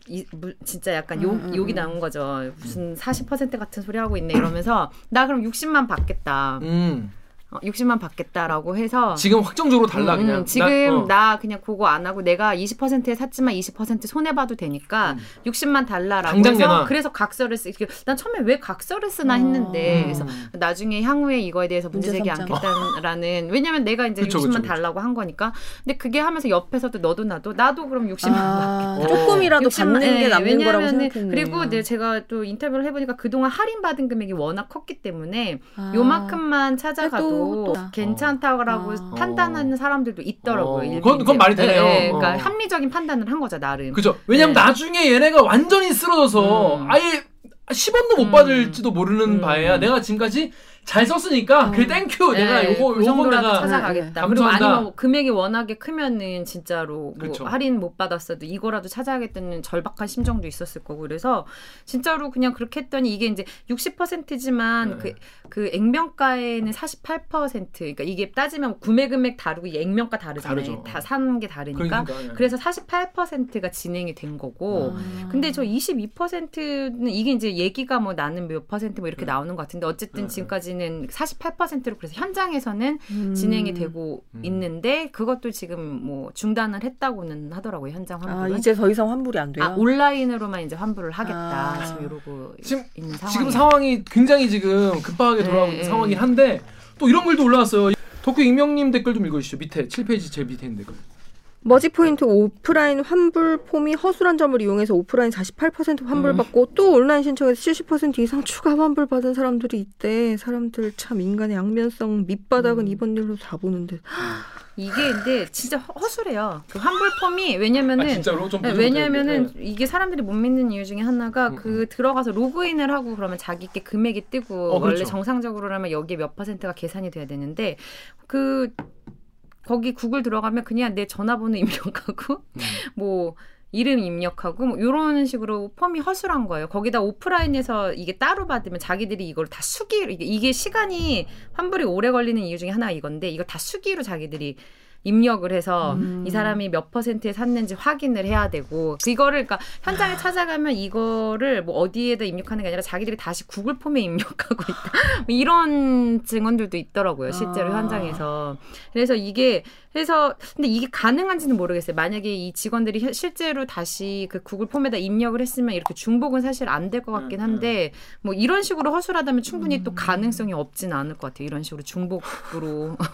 이, 무- 진짜 약간 욕, 응, 응, 욕이 응. 나온 거죠. 무슨 40% 같은 소리 하고 있네 이러면서 나 그럼 60만 받겠다. 음. 어, 60만 받겠다라고 해서 지금 확정적으로 달라 음, 그냥. 음, 지금 나, 나, 어. 그냥 그거 안 하고 내가 20%에 샀지만 20% 손해 봐도 되니까 음. 60만 달라라고 해서 내놔. 그래서 각서를 쓰. 난 처음에 왜 각서를 쓰나 어. 했는데 음. 그래서 나중에 향후에 이거에 대해서 문제 제기. 않겠다라는 왜냐면 내가 이제 그쵸, 60만 그쵸. 달라고 한 거니까. 근데 그게 하면서 옆에서도 너도 나도 나도 그럼 60만 아, 어. 조금이라도 60만, 받는 게 예, 남는 거라고 생각했네요. 그리고 네, 제가 또 인터뷰를 해보니까 그동안 할인 받은 금액이 워낙 컸기 때문에 아. 요만큼만 찾아가도 또- 괜찮다라고 아. 판단하는 사람들도 있더라고요. 어, 그건- 그건. 말이 되네요. 예, 예, 그러니까 어. 합리적인 판단을 한 거죠 나름. 그죠. 왜냐면 네. 나중에 얘네가 완전히 쓰러져서 음. 아예 10원도 못 음. 받을지도 모르는 음. 바에야 내가 지금까지 잘 썼으니까 그래 thank you 내가 네, 요거 그 요거 내가 찾아가겠다. 네, 그리고. 아니면 뭐 금액이 워낙에 크면은 진짜로 뭐 그쵸. 할인 못 받았어도 이거라도 찾아야겠다는 절박한 심정도 있었을 거고 그래서 진짜로 그냥 그렇게 했더니 이게 이제 60%지만 네. 그, 그 액면가에는 48% 그러니까 이게 따지면 구매 금액 다르고 이 액면가 다르잖아요. 다 사는 게 다르니까. 그러니까, 예. 그래서 48%가 진행이 된 거고 아. 근데 저 22%는 이게 이제 얘기가 뭐 나는 몇 퍼센트 뭐 이렇게 나오는 것 같은데 어쨌든 네. 지금까지 는 48%로 그래서 현장에서는 음. 진행이 되고 음. 있는데 그것도 지금 뭐 중단을 했다고는 하더라고요 현장 아, 환불은. 이제 더 이상 환불이 안 돼요. 아, 온라인으로만 이제 환불을 하겠다 아. 지금 이러고 지금- 있는 상황. 지금 상황이 굉장히 지금 급하게 네, 있는 네. 상황이긴 한데 또 이런 글도 올라왔어요. 덕후 익명님 댓글 좀 읽어주시죠. 밑에 7페이지 제일 밑에 있는 댓글. 머지 포인트 오프라인 환불 폼이 허술한 점을 이용해서 오프라인 48% 환불 음. 받고 또 온라인 신청해서 70% 이상 추가 환불 받은 사람들이 있대. 사람들 참 인간의 양면성 밑바닥은 음. 이번 일로 다 보는데. 이게 근데 진짜 허- 허술해요. 그 환불 폼이 왜냐면은 아 진짜로 좀 네, 왜냐면은 것들, 이게 사람들이 못 믿는 이유 중에 하나가 음, 그 들어가서 로그인을 하고 그러면 자기께 금액이 뜨고 어, 그렇죠. 원래 정상적으로라면 여기에 몇 퍼센트가 계산이 돼야 되는데 그 거기 구글 들어가면 그냥 내 전화번호 입력하고 음. 뭐 이름 입력하고 뭐 이런 식으로 폼이 허술한 거예요. 거기다 오프라인에서 이게 따로 받으면 자기들이 이걸 다 수기로 이게, 이게 시간이 환불이 오래 걸리는 이유 중에 하나가 이건데 이걸 다 수기로 자기들이 입력을 해서 음. 이 사람이 몇 퍼센트에 샀는지 확인을 해야 되고 이거를 그러니까 현장에 찾아가면 이거를 뭐 어디에다 입력하는 게 아니라 자기들이 다시 구글 폼에 입력하고 있다. 뭐 이런 증언들도 있더라고요 실제로 아. 현장에서. 그래서 이게 그래서 근데 이게 가능한지는 모르겠어요. 만약에 이 직원들이 현- 실제로 다시 그 구글 폼에다 입력을 했으면 이렇게 중복은 사실 안 될 것 같긴 음, 한데 뭐 이런 식으로 허술하다면 충분히 음. 또 가능성이 없진 않을 것 같아요. 이런 식으로 중복으로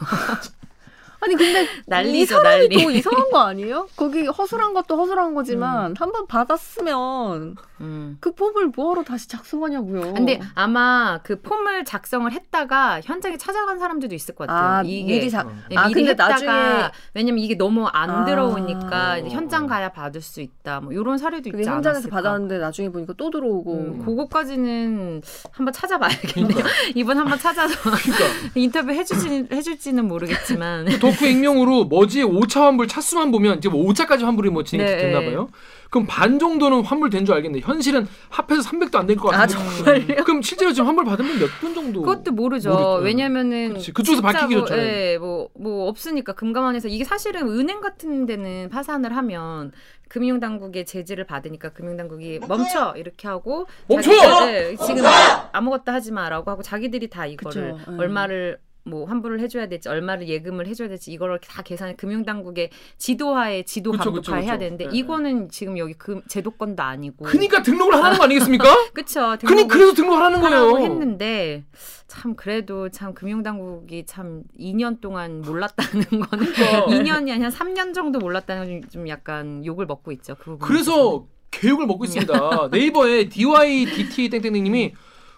아니 근데 난리죠, 이 사람이 난리. 또 이상한 거 아니에요? 거기 허술한 것도 허술한 거지만 한번 받았으면 음. 그 폼을 뭐하러 다시 작성하냐고요. 근데 아마 그 폼을 작성을 했다가 현장에 찾아간 사람들도 있을 것 같아요. 아, 이게 미리 작. 어. 네, 아, 미리 근데 했다가 나중에- 왜냐면 이게 너무 안 아. 들어오니까 어. 현장 가야 받을 수 있다. 뭐 이런 사례도 있지 현장에서 않았을까. 받았는데 나중에 보니까 또 들어오고. 음. 그거까지는 한번 찾아봐야겠네요. 이번 한번 찾아서 그러니까 인터뷰 해주지 해줄지는 모르겠지만 덕후 익명으로 머지의 5차 환불 차수만 보면 지금 5차까지 환불이 뭐 진행이 네. 됐나 봐요. 그럼 반 정도는 환불된 줄 알겠는데 현실은 합해서 300도 안 될것아 같은데. 정말요? 그럼 실제로 지금 환불 받으면 몇분 정도? 그것도 모르죠. 모르죠. 왜냐면은 그치. 그쪽에서 진짜 밝히기 뭐, 좋잖아요. 예, 뭐, 뭐 없으니까 금감원에서 이게 사실은 은행 같은 데는 파산을 하면 금융당국의 제지를 받으니까 금융당국이 멈춰 이렇게 하고 멈춰! 자기들, 예, 지금 아무것도 하지 마라고 하고 자기들이 다 이거를 그쵸, 예. 얼마를 뭐 환불을 해줘야 될지 얼마를 예금을 해줘야 될지 이거를 다 계산 금융당국의 지도하에 지도 감독하에 그쵸, 해야. 되는데 네, 이거는 지금 여기 금 제도권도 아니고 그니까 등록을 하라는 거 아니겠습니까? 그쵸 그니 그래서 등록을 하는 거예요. 했는데 참 그래도 참 금융당국이 참 2년 동안 몰랐다는 거는 그러니까. 2년이 아니라 3년 정도 몰랐다는 건좀 약간 욕을 먹고 있죠. 그 그래서 교육을 먹고 있습니다. 네이버에 DYDT 땡땡땡님이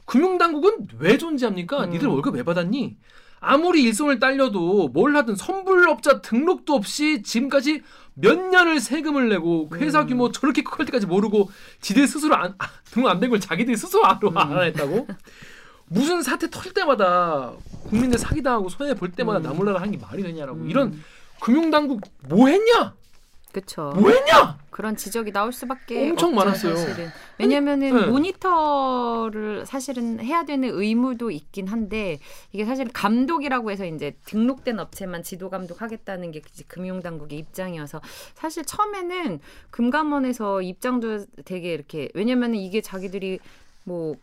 금융당국은 왜 존재합니까? 음. 니들 월급 왜 받았니? 아무리 일손을 딸려도 뭘 하든 선불업자 등록도 없이 지금까지 몇 년을 세금을 내고 그 회사 음. 규모 저렇게 클 때까지 모르고 지들 스스로 안, 아, 등록 안 된 걸 자기들이 스스로 안, 음. 알아냈다고? 무슨 사태 터질 때마다 국민들 사기당하고 손해 볼 때마다 음. 나몰라라 하는 게 말이 되냐라고 음. 이런 금융당국 뭐 했냐? 그쵸. 뭐 했냐? 그런 지적이 나올 수밖에 엄청 많았어요. 사실은. 왜냐면은 네. 모니터를 사실은 해야 되는 의무도 있긴 한데 이게 사실 감독이라고 해서 이제 등록된 업체만 지도 감독하겠다는 게 이제 금융 당국의 입장이어서 사실 처음에는 금감원에서 입장도 되게 이렇게 왜냐면은 이게 자기들이 뭐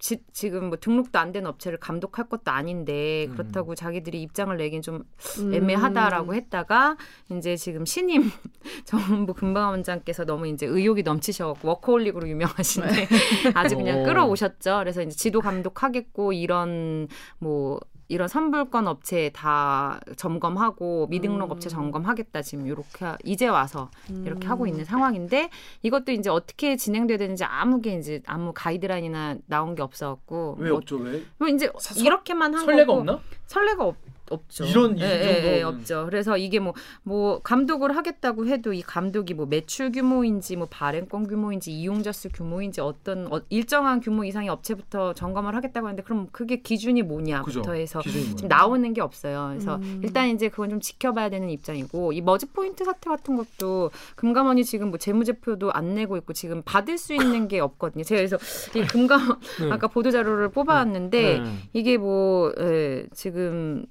지, 지금 뭐 등록도 안 된 업체를 감독할 것도 아닌데 음. 그렇다고 자기들이 입장을 내긴 좀 음. 애매하다라고 했다가 이제 지금 신임 정부 금감원장께서 너무 이제 의욕이 넘치셔갖고 워커홀릭으로 유명하신데 아주 그냥 어. 끌어오셨죠. 그래서 이제 지도 감독하겠고 이런 뭐 이런 선불권 업체 다 점검하고 미등록 음. 업체 점검하겠다 지금 이렇게 이제 와서 이렇게 음. 하고 있는 상황인데 이것도 이제 어떻게 진행돼야 되는지 아무 게 이제 아무 가이드라인이나 나온 게 없어갖고 왜 뭐, 없죠 왜? 뭐 이제 사- 설- 이렇게만 한 설레가 거고 없나? 설레가 없, 없죠. 이런 이 예, 예, 예, 정도는. 없죠. 그래서 이게 뭐뭐 감독을 하겠다고 해도 이 감독이 뭐 매출 규모인지 뭐 발행권 규모인지 이용자 수 규모인지 어떤 어, 일정한 규모 이상의 업체부터 점검을 하겠다고 하는데 그럼 그게 기준이 뭐냐부터 그죠. 해서? 지금 나오는 게 없어요. 그래서 음. 일단 이제 그건 좀 지켜봐야 되는 입장이고 이 머지 포인트 사태 같은 것도 금감원이 지금 뭐 재무제표도 안 내고 있고 지금 받을 수 있는 게 없거든요. 제가 그래서 이 금감원 네. 아까 보도 자료를 뽑아왔는데 네. 이게 뭐 예, 지금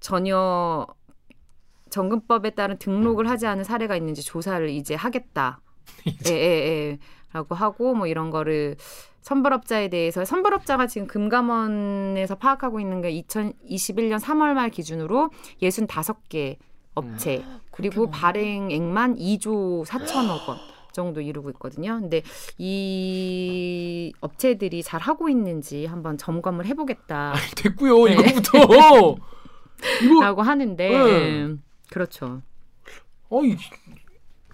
전혀 정금법에 따른 등록을 하지 않은 사례가 있는지 조사를 이제 하겠다. 예, 예, 예. 라고 하고 뭐 이런 거를 선불업자에 대해서 선불업자가 지금 금감원에서 파악하고 있는 게 2021년 3월 말 기준으로 65개 업체 그리고 발행액만 2조 4천억 원 정도 이루고 있거든요. 근데 이 업체들이 잘 하고 있는지 한번 점검을 해보겠다. 됐고요 네. 이거부터 이거 라고 하는데 네. 그렇죠. 어 이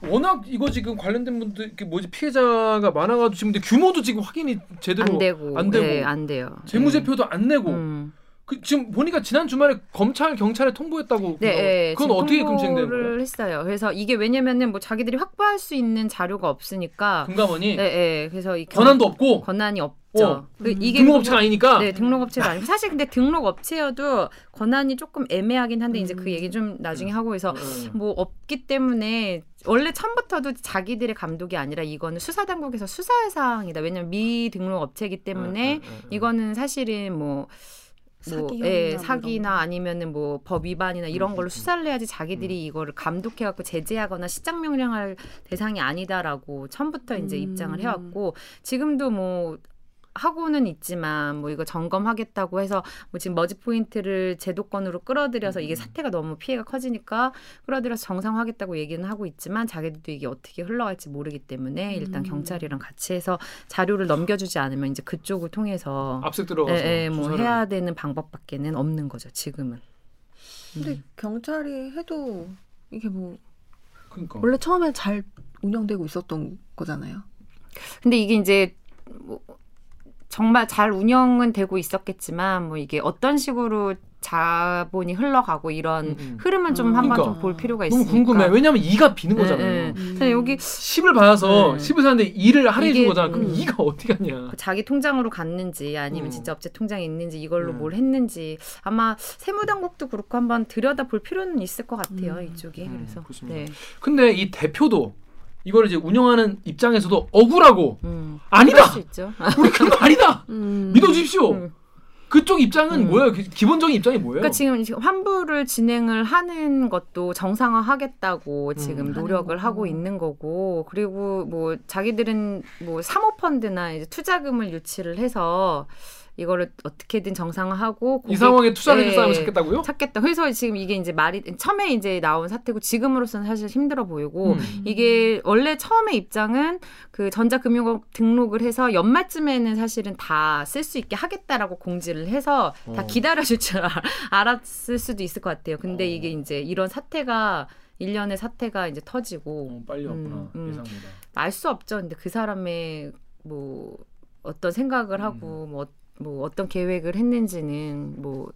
워낙 이거 지금 관련된 분들 뭐지 피해자가 많아가지고 지금 근데 규모도 지금 확인이 제대로 안 되고 안 되고 네, 안 돼요. 재무제표도 안 내고 네. 음. 그 지금 보니까 지난 주말에 검찰 경찰에 통보했다고 네, 네, 그건 어떻게 통보를 거예요? 했어요. 그래서 이게 왜냐면은 뭐 자기들이 확보할 수 있는 자료가 없으니까 금감원이 네, 네. 그래서 이 경- 권한도 없고 권한이 없 죠. 어. 그 이게 등록업체가 아니니까 네, 등록업체도 아니고 사실 근데 등록업체여도 권한이 조금 애매하긴 한데 이제 그 얘기 좀 나중에 하고 해서 음. 뭐 없기 때문에 원래 처음부터도 자기들의 감독이 아니라 이거는 수사 당국에서 수사할 사항이다. 왜냐면 미등록 업체이기 때문에 음, 음, 음. 이거는 사실은 뭐 뭐, 사기 예, 뭐 사기나. 아니면은 뭐 법 위반이나 이런 걸로 수사를 해야지 자기들이 이거를 감독해 갖고 제재하거나 시장 명령할 대상이 아니다라고 처음부터 이제 음. 입장을 해왔고 지금도 뭐 하고는 있지만 뭐 이거 점검하겠다고 해서 뭐 지금 머지 포인트를 제도권으로 끌어들여서 음. 이게 사태가 너무 피해가 커지니까 끌어들여서 정상화하겠다고 얘기는 하고 있지만 자기들도 이게 어떻게 흘러갈지 모르기 때문에 일단 음. 경찰이랑 같이 해서 자료를 넘겨주지 않으면 이제 그쪽을 통해서 압색 들어가서 예, 예, 뭐 조사를- 해야 되는 방법밖에는 없는 거죠 지금은. 근데 음. 경찰이 해도 이게 뭐 그러니까 원래 처음에 잘 운영되고 있었던 거잖아요. 근데 이게 이제 뭐 정말 잘 운영은 되고 있었겠지만 뭐 이게 어떤 식으로 자본이 흘러가고 이런 음, 음. 흐름은 좀 음. 한번 그러니까. 좀볼 필요가 너무 있으니까. 궁금해 왜냐면 이가 비는 예, 거잖아요 예. 음. 근데 여기 10을 받아서 네. 10을 사는데 2를 할인해 준 거잖아 그럼 음. 2가 어떻게 하냐 그 자기 통장으로 갔는지 아니면 음. 진짜 업체 통장에 있는지 이걸로 음. 뭘 했는지 아마 세무당국도 그렇고 한번 들여다 볼 필요는 있을 것 같아요 음. 이쪽이 음, 그래서 그렇습니다. 네. 근데 이 대표도 이걸 이제 운영하는 입장에서도 억울하고 음. 아니다. 우리 그런 거 아니다 음. 믿어주십시오 음. 그쪽 입장은 음. 뭐예요 기- 기본적인 입장이 뭐예요 그러니까 지금 지금 환불을 진행을 하는 것도 정상화하겠다고 지금 음. 노력을 하는 하고. 있는 거고 그리고 뭐 자기들은 뭐 사모펀드나 이제 투자금을 유치를 해서 이거를 어떻게든 정상화하고 이 고객- 상황에 투자를 예, 사람을 찾겠다고요? 찾겠다. 그래서 지금 이게 이제 말이 처음에 이제 나온 사태고 지금으로서는 사실 힘들어 보이고 음. 이게 원래 처음에 입장은 그 전자금융업 등록을 해서 연말쯤에는 사실은 다 쓸 수 있게 하겠다라고 공지를 해서 다 어. 기다려줄 줄 알- 알았을 수도 있을 것 같아요. 근데 어. 이게 이제 이런 사태가 일련의 사태가 이제 터지고 어, 빨리 왔구나 음, 음. 예상보다 알 수 없죠. 근데 그 사람의 뭐 어떤 생각을 음. 하고 뭐, 뭐 어떤 계획을 했는지는 뭐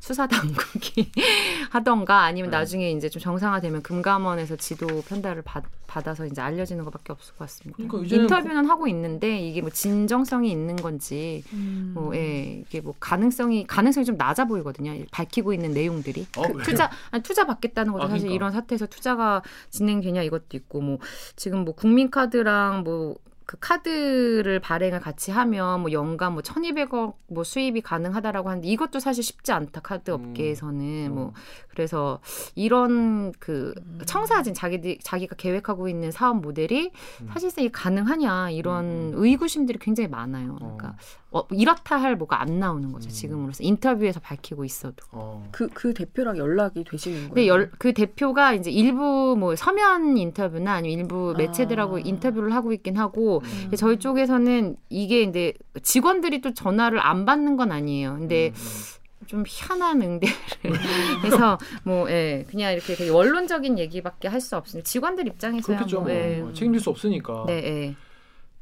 수사 당국이 하던가 아니면 네. 나중에 이제 좀 정상화되면 금감원에서 지도 편달을 받, 받아서 이제 알려지는 것밖에 없을 것 같습니다. 그러니까 인터뷰는 하고 있는데 이게 뭐 진정성이 있는 건지 음. 뭐 예, 이게 뭐 가능성이 가능성이 좀 낮아 보이거든요. 밝히고 있는 내용들이 어, 그? 투자 아니, 투자 받겠다는 것도 아, 사실 그러니까. 이런 사태에서 투자가 진행되냐 이것도 있고 뭐 지금 뭐 국민카드랑 뭐 그 카드를 발행을 같이 하면 뭐 연간 뭐 1,200억 뭐 수입이 가능하다라고 하는데 이것도 사실 쉽지 않다 카드 음. 업계에서는 뭐 그래서 이런 그 청사진 자기들 자기가 계획하고 있는 사업 모델이 음. 사실상 이게 가능하냐 이런 음, 의구심들이 굉장히 많아요. 그러니까 어, 이렇다 할 뭐가 안 나오는 거죠 음. 지금으로서 인터뷰에서 밝히고 있어도. 어. 그, 그 대표랑 연락이 되시는 거예요? 근데 열, 그 대표가 이제 일부 뭐 서면 인터뷰나 아니면 일부 아. 매체들하고 인터뷰를 하고 있긴 하고 음. 저희 쪽에서는 이게 이제 직원들이 또 전화를 안 받는 건 아니에요. 근데 음, 좀 희한한 응대를 해서 뭐 예, 그냥 이렇게 되게 원론적인 얘기밖에 할 수 없으니 직원들 입장에서야 그렇겠죠. 뭐, 뭐. 예. 책임질 수 없으니까. 네, 예.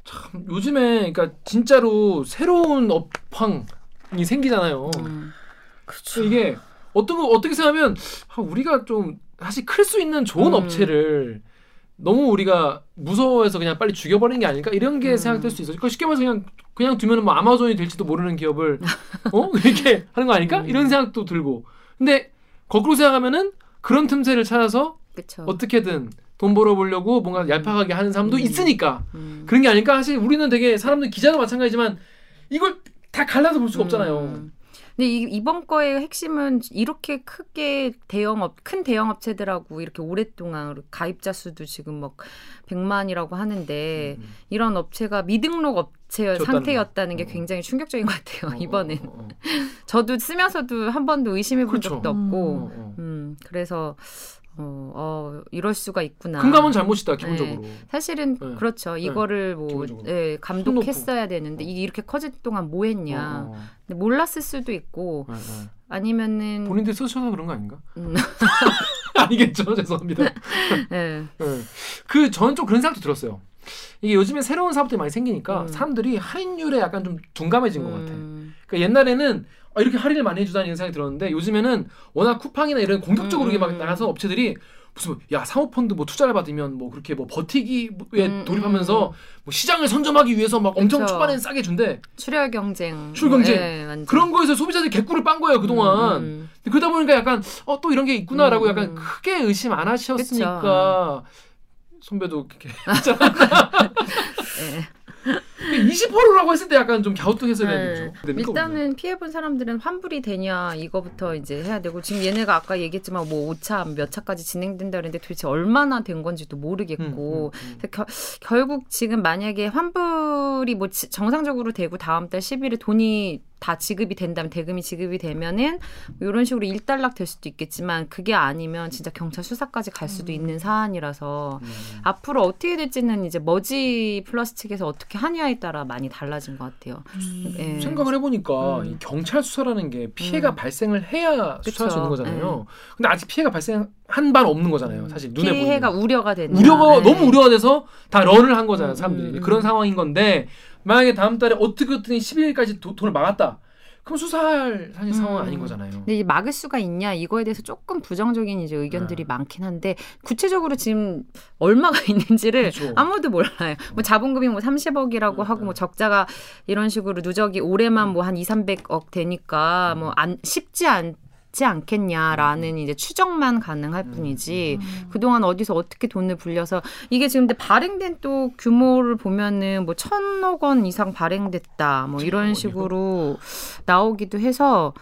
참 요즘에 그러니까 진짜로 새로운 업황이 생기잖아요. 음. 그게 어떤 거 어떻게 생각하면 아, 우리가 좀 사실 클 수 있는 좋은 음. 업체를 너무 우리가 무서워해서 그냥 빨리 죽여버리는 게 아닐까 이런 게 음. 생각될 수 있어요. 그러니까 쉽게 말해서 그냥 그냥 두면은 뭐 아마존이 될지도 모르는 기업을 어 이렇게 하는 거 아닐까 음. 이런 생각도 들고. 근데 거꾸로 생각하면은 그런 틈새를 찾아서 그렇죠. 어떻게든 돈 벌어보려고 뭔가 얄팍하게 하는 사람도 음. 있으니까 음. 그런 게 아닐까 사실 우리는 되게 사람들 기자도 마찬가지지만 이걸 다 갈라서 볼 수가 없잖아요. 음. 근데 이, 이번 거의 핵심은 이렇게 크게 대형업 큰 대형 업체들하고 이렇게 오랫동안 가입자 수도 지금 막 100만이라고 하는데 음. 이런 업체가 미등록 업체 상태였다는 게 거. 어. 굉장히 충격적인 것 같아요. 어, 이번엔 어, 어, 저도 쓰면서도 한 번도 의심해 본 그렇죠. 적도 어, 없고 어. 음 그래서 어, 어 이럴 수가 있구나. 금감은 잘못이다 기본적으로. 사실은 네. 그렇죠. 이거를 뭐 기본적으로. 예, 감독했어야 되는데 이게 이렇게 커질 동안 뭐 했냐. 어, 어, 근데 몰랐을 수도 있고 어, 어. 아니면은 본인들 쓰셔서 그런 거 아닌가? 음, 아니겠죠. 죄송합니다. 예. 네. 그 저는 좀 그런 생각도 들었어요. 이게 요즘에 새로운 사업들이 많이 생기니까 음. 사람들이 할인율에 약간 좀 둔감해진 것 같아. 음, 그러니까 옛날에는 아, 이렇게 할인을 많이 해주다는 이런 생각이 들었는데 요즘에는 워낙 쿠팡이나 이런 공격적으로 음, 이게 막 음. 나가서 업체들이 무슨 뭐, 야 사모펀드 뭐 투자를 받으면 뭐 그렇게 뭐 버티기에 음, 돌입하면서 음. 뭐 시장을 선점하기 위해서 막 엄청 그쵸. 초반에 싸게 준대 출혈 경쟁. 출혈 경쟁. 예, 완전. 그런 거에서 소비자들이 개꿀을 빤 거예요 그동안 음, 근데 그러다 보니까 약간 어 또 이런 게 있구나라고 음, 약간 음. 크게 의심 안 하셨으니까 그쵸. 선배도 그렇게 예. 20%라고 했을 때 약간 좀 갸우뚱했어야 네. 되는 거죠. 일단은 피해본 사람들은 환불이 되냐 이거부터 이제 해야 되고 지금 얘네가 아까 얘기했지만 뭐 5차 몇 차까지 진행된다 그랬는데 도대체 얼마나 된 건지도 모르겠고 음, 음, 음. 겨- 결국 지금 만약에 환불이 뭐 지- 정상적으로 되고 다음 달 10일에 돈이 다 지급이 된다면 대금이 지급이 되면은 이런 식으로 일단락 될 수도 있겠지만 그게 아니면 진짜 경찰 수사까지 갈 수도 있는 사안이라서 음. 앞으로 어떻게 될지는 이제 머지 플러스 측에서 어떻게 하냐에 따라 많이 달라진 것 같아요. 예. 생각을 해보니까 음. 이 경찰 수사라는 게 피해가 음. 발생을 해야 수사할 수 그쵸. 있는 거잖아요. 근데 아직 피해가 발생한 바 없는 거잖아요. 사실 눈에 피해가 보이는. 우려가 되는 우려가 네. 너무 우려가 돼서 다 런을 한 거잖아요. 음, 사람들이 음, 그런 음. 상황인 건데 만약에 다음 달에 어떻게 어떻게 11일까지 도, 돈을 막았다. 그럼 수사할 사실 상황은 음. 아닌 거잖아요. 근데 이제 막을 수가 있냐 이거에 대해서 조금 부정적인 이제 의견들이 네. 많긴 한데 구체적으로 지금 얼마가 있는지를 그렇죠. 아무도 몰라요. 뭐 자본금이 뭐 30억이라고 네, 하고 네. 뭐 적자가 이런 식으로 누적이 올해만 뭐 한 2, 300억 되니까 음. 뭐안 쉽지 않 지 않겠냐라는 이제 추정만 가능할 뿐이지 그동안 어디서 어떻게 돈을 불려서 이게 지금 근데 발행된 또 규모를 보면은 뭐 천억 원 이상 발행됐다 뭐 이런 식으로 나오기도 해서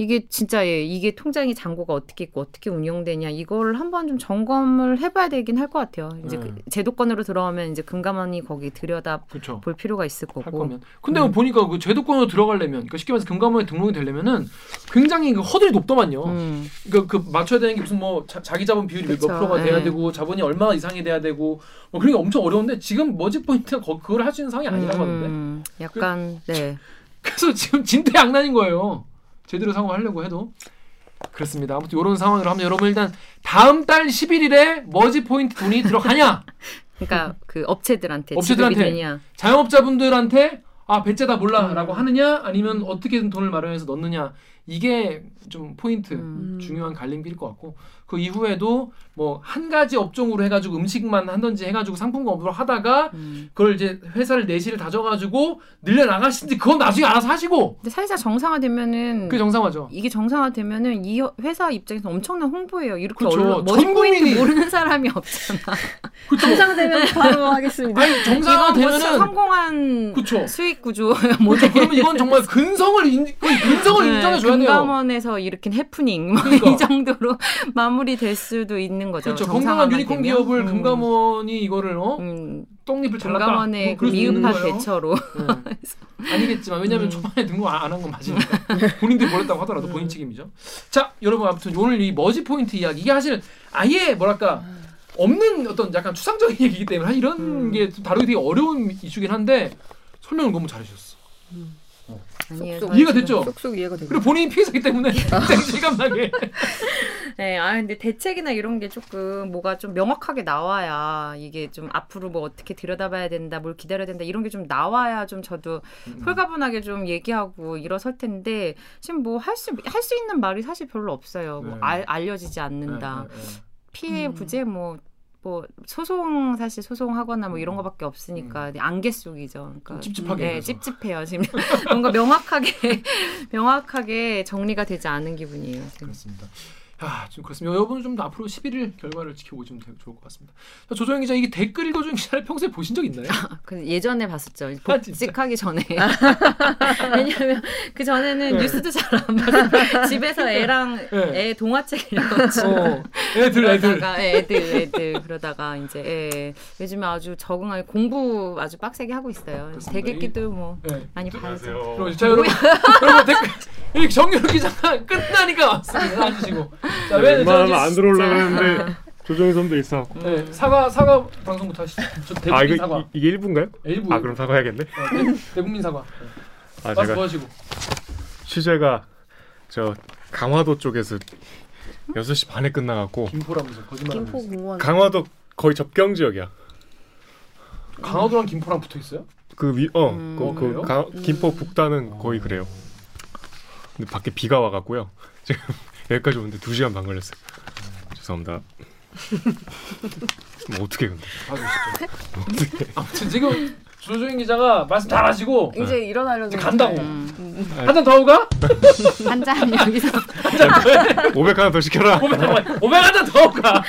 이게 진짜 예, 이게 통장의 잔고가 어떻게 있고 어떻게 운영되냐 이걸 한번 좀 점검을 해봐야 되긴 할 것 같아요. 이제 네. 그 제도권으로 들어가면 이제 금감원이 거기 들여다 그렇죠. 볼 필요가 있을 할 거고. 거면. 근데 뭐 보니까 그 제도권으로 들어가려면, 그러니까 쉽게 말해서 금감원에 등록이 되려면은 굉장히 그 허들이 높더만요. 음. 그러니까 그 맞춰야 되는 게 무슨 뭐 자, 기 자본 비율이 몇 그쵸. 프로가 돼야 예. 되고 자본이 얼마 이상이 돼야 되고 뭐 그런 게 엄청 어려운데 지금 머지 포인트가 거, 그걸 할 수 있는 상황이 아니라고 하는데. 음, 약간 네. 그래서 지금 진퇴양난인 거예요. 제대로 상환하려고 해도. 그렇습니다. 아무튼 이런 상황으로 하면 여러분 일단 다음 달 11일에 머지 포인트 돈이 들어가냐? 그러니까 그 업체들한테, 업체들한테. 자영업자분들한테 아 배째 다 몰라라고 음. 하느냐 아니면 어떻게든 돈을 마련해서 넣느냐 이게 좀 포인트 음. 중요한 갈림길일 것 같고 그 이후에도 뭐 한 가지 업종으로 해가지고 음식만 하든지 해가지고 상품권 업으로 하다가 음. 그걸 이제 회사를 내실을 다져가지고 늘려 나가시는지 그건 나중에 알아서 하시고 근데 사실상 정상화되면은 그게 정상화죠. 이게 정상화되면은 이 회사 입장에서 엄청난 홍보예요. 이렇게 그쵸. 언론 전 머리 포인트 국민이- 모르는 사람이 없잖아. 정상되면 바로 하겠습니다. 아니 이건 뭐 정상화되면은 성공한 그쵸. 수익 구조 그렇죠. 그러면 이건 정말 근성을 인, 거의 근성을 네, 인정해줘야 돼요. 금감원에서 일으킨 해프닝 뭐 그러니까. 이 정도로 마무리될 수도 있는 거죠. 그렇죠. 건강한 유니콘 되면. 기업을 음. 금감원이 이거를 어 음, 떡잎을 잘랐다. 금감원의 뭐 그 그럴 수 있는 미흡한. 대처로 네. 아니겠지만 왜냐하면 음. 초반에 등록 안 한 건 맞으니까 본인들이 버렸다고 하더라도 본인 책임이죠. 자 여러분 아무튼 오늘 이 머지 포인트 이야기 이게 사실은 아예 뭐랄까 없는 어떤 약간 추상적인 얘기이기 때문에 이런 음. 게좀 다루기 되게 어려운 이슈긴 한데 설명을 너무 잘해주셨어. 아니에요. 이해가 됐죠? 쏙쏙 이해가 되고. 그리고 본인이 피해자기 때문에 굉장히 실감나게. 네, 아 근데 대책이나 이런 게 조금 뭐가 좀 명확하게 나와야 이게 좀 앞으로 뭐 어떻게 들여다봐야 된다, 뭘 기다려야 된다 이런 게 좀 나와야 좀 저도 음. 홀가분하게 좀 얘기하고 일어설 텐데 지금 뭐 할 수 할 수 있는 말이 사실 별로 없어요. 뭐 네. 알, 알려지지 않는다. 네, 네, 네. 피해 음. 부재 뭐. 뭐 소송 사실 소송하거나 뭐 이런 거밖에 없으니까 안개 속이죠. 그러니까 좀 찝찝하게 네. 찝찝해요. 지금 뭔가 명확하게 명확하게 정리가 되지 않은 기분이에요. 지금. 그렇습니다. 야, 좀 그렇습니다. 여러분은 좀더 앞으로 11일 결과를 지켜보시면 되- 좋을 것 같습니다. 자, 조정현 기자, 이게 댓글 읽어주는 기자를 평소에 보신 적 있나요? 그 예전에 봤었죠. 아? 복직하기 전에. 왜냐하면 그 전에는 네. 뉴스도 잘 안 봐서 집에서 애랑 네. 애 동화책 읽었죠. 어, 애들, 애들. 그러다가 예, 애들 애들 그러다가 이제 예, 요즘에 아주 적응할 공부 아주 빡세게 하고 있어요. 대객기도 뭐 네. 많이 봐야죠. 그럼 자, 여러분, 여러분 댓글 이 정유로 기자가 끝나니까 왔습니다. 앉으시고. 자, 왜 웬만하면 안 들어오려고 진짜. 했는데 조정희 선배 있어. 네, 사과 사과 방송부터 하시죠. 저 대국민 아 이거 사과. 이, 이게 1부인가요? 일부. 아 그럼 사과해야겠네. 어, 대, 대국민 사과. 네. 아 제가 뭐 하시고. 취재가 저 강화도 쪽에서 6시 반에 끝나갖고 김포라면서 거짓말. 김포 공무원. 강화도 거의 접경 지역이야. 강화도랑 김포랑 붙어 있어요? 그 위, 어, 음. 그, 어, 그 그래요? 강, 김포 북단은 거의 그래요. 근데 밖에 비가 와갖고요. 지금 여기까지 오는데 2 시간 반 걸렸어요. 죄송합니다. 뭐 어떻게 근데? 아무튼 지금 조정인 기자가 말씀 잘 하시고 이제 일어나려고 이제 간다고. 음, 한잔 더 오가? 한 잔 여기서 500 하나 더 시켜라. 500 한잔 더 오가.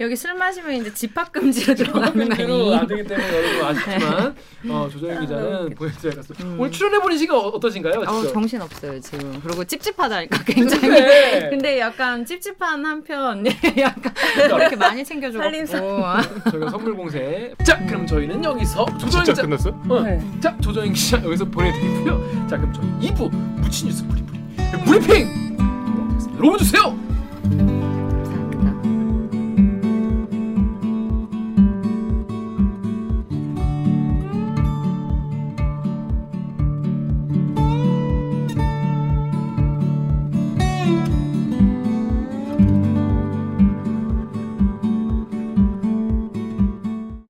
여기 술 마시면 이제 집합 금지로 들어가는 거로 아니에요? 안 되기 때문에 여러분 아쉽지만 어, 조정인 기자는 보여드려야 겠습니다. 음. 오늘 출연해 보는 시간 어- 어떠신가요? 직접? 정신 없어요 지금. 그리고 찝찝하다니까 굉장히. 네. 근데 약간 찝찝한 한편 약간 그렇게 많이 챙겨주고 저희가 선물 공세. 자, 그럼 저희는 여기서 조정인 진짜 끝났어? 어, 네. 자, 조정인 기자 여기서 보내드리고요. 자, 그럼 저희 2부 무치 뉴스 브리핑 들어보겠습니다. 여러분 주세요.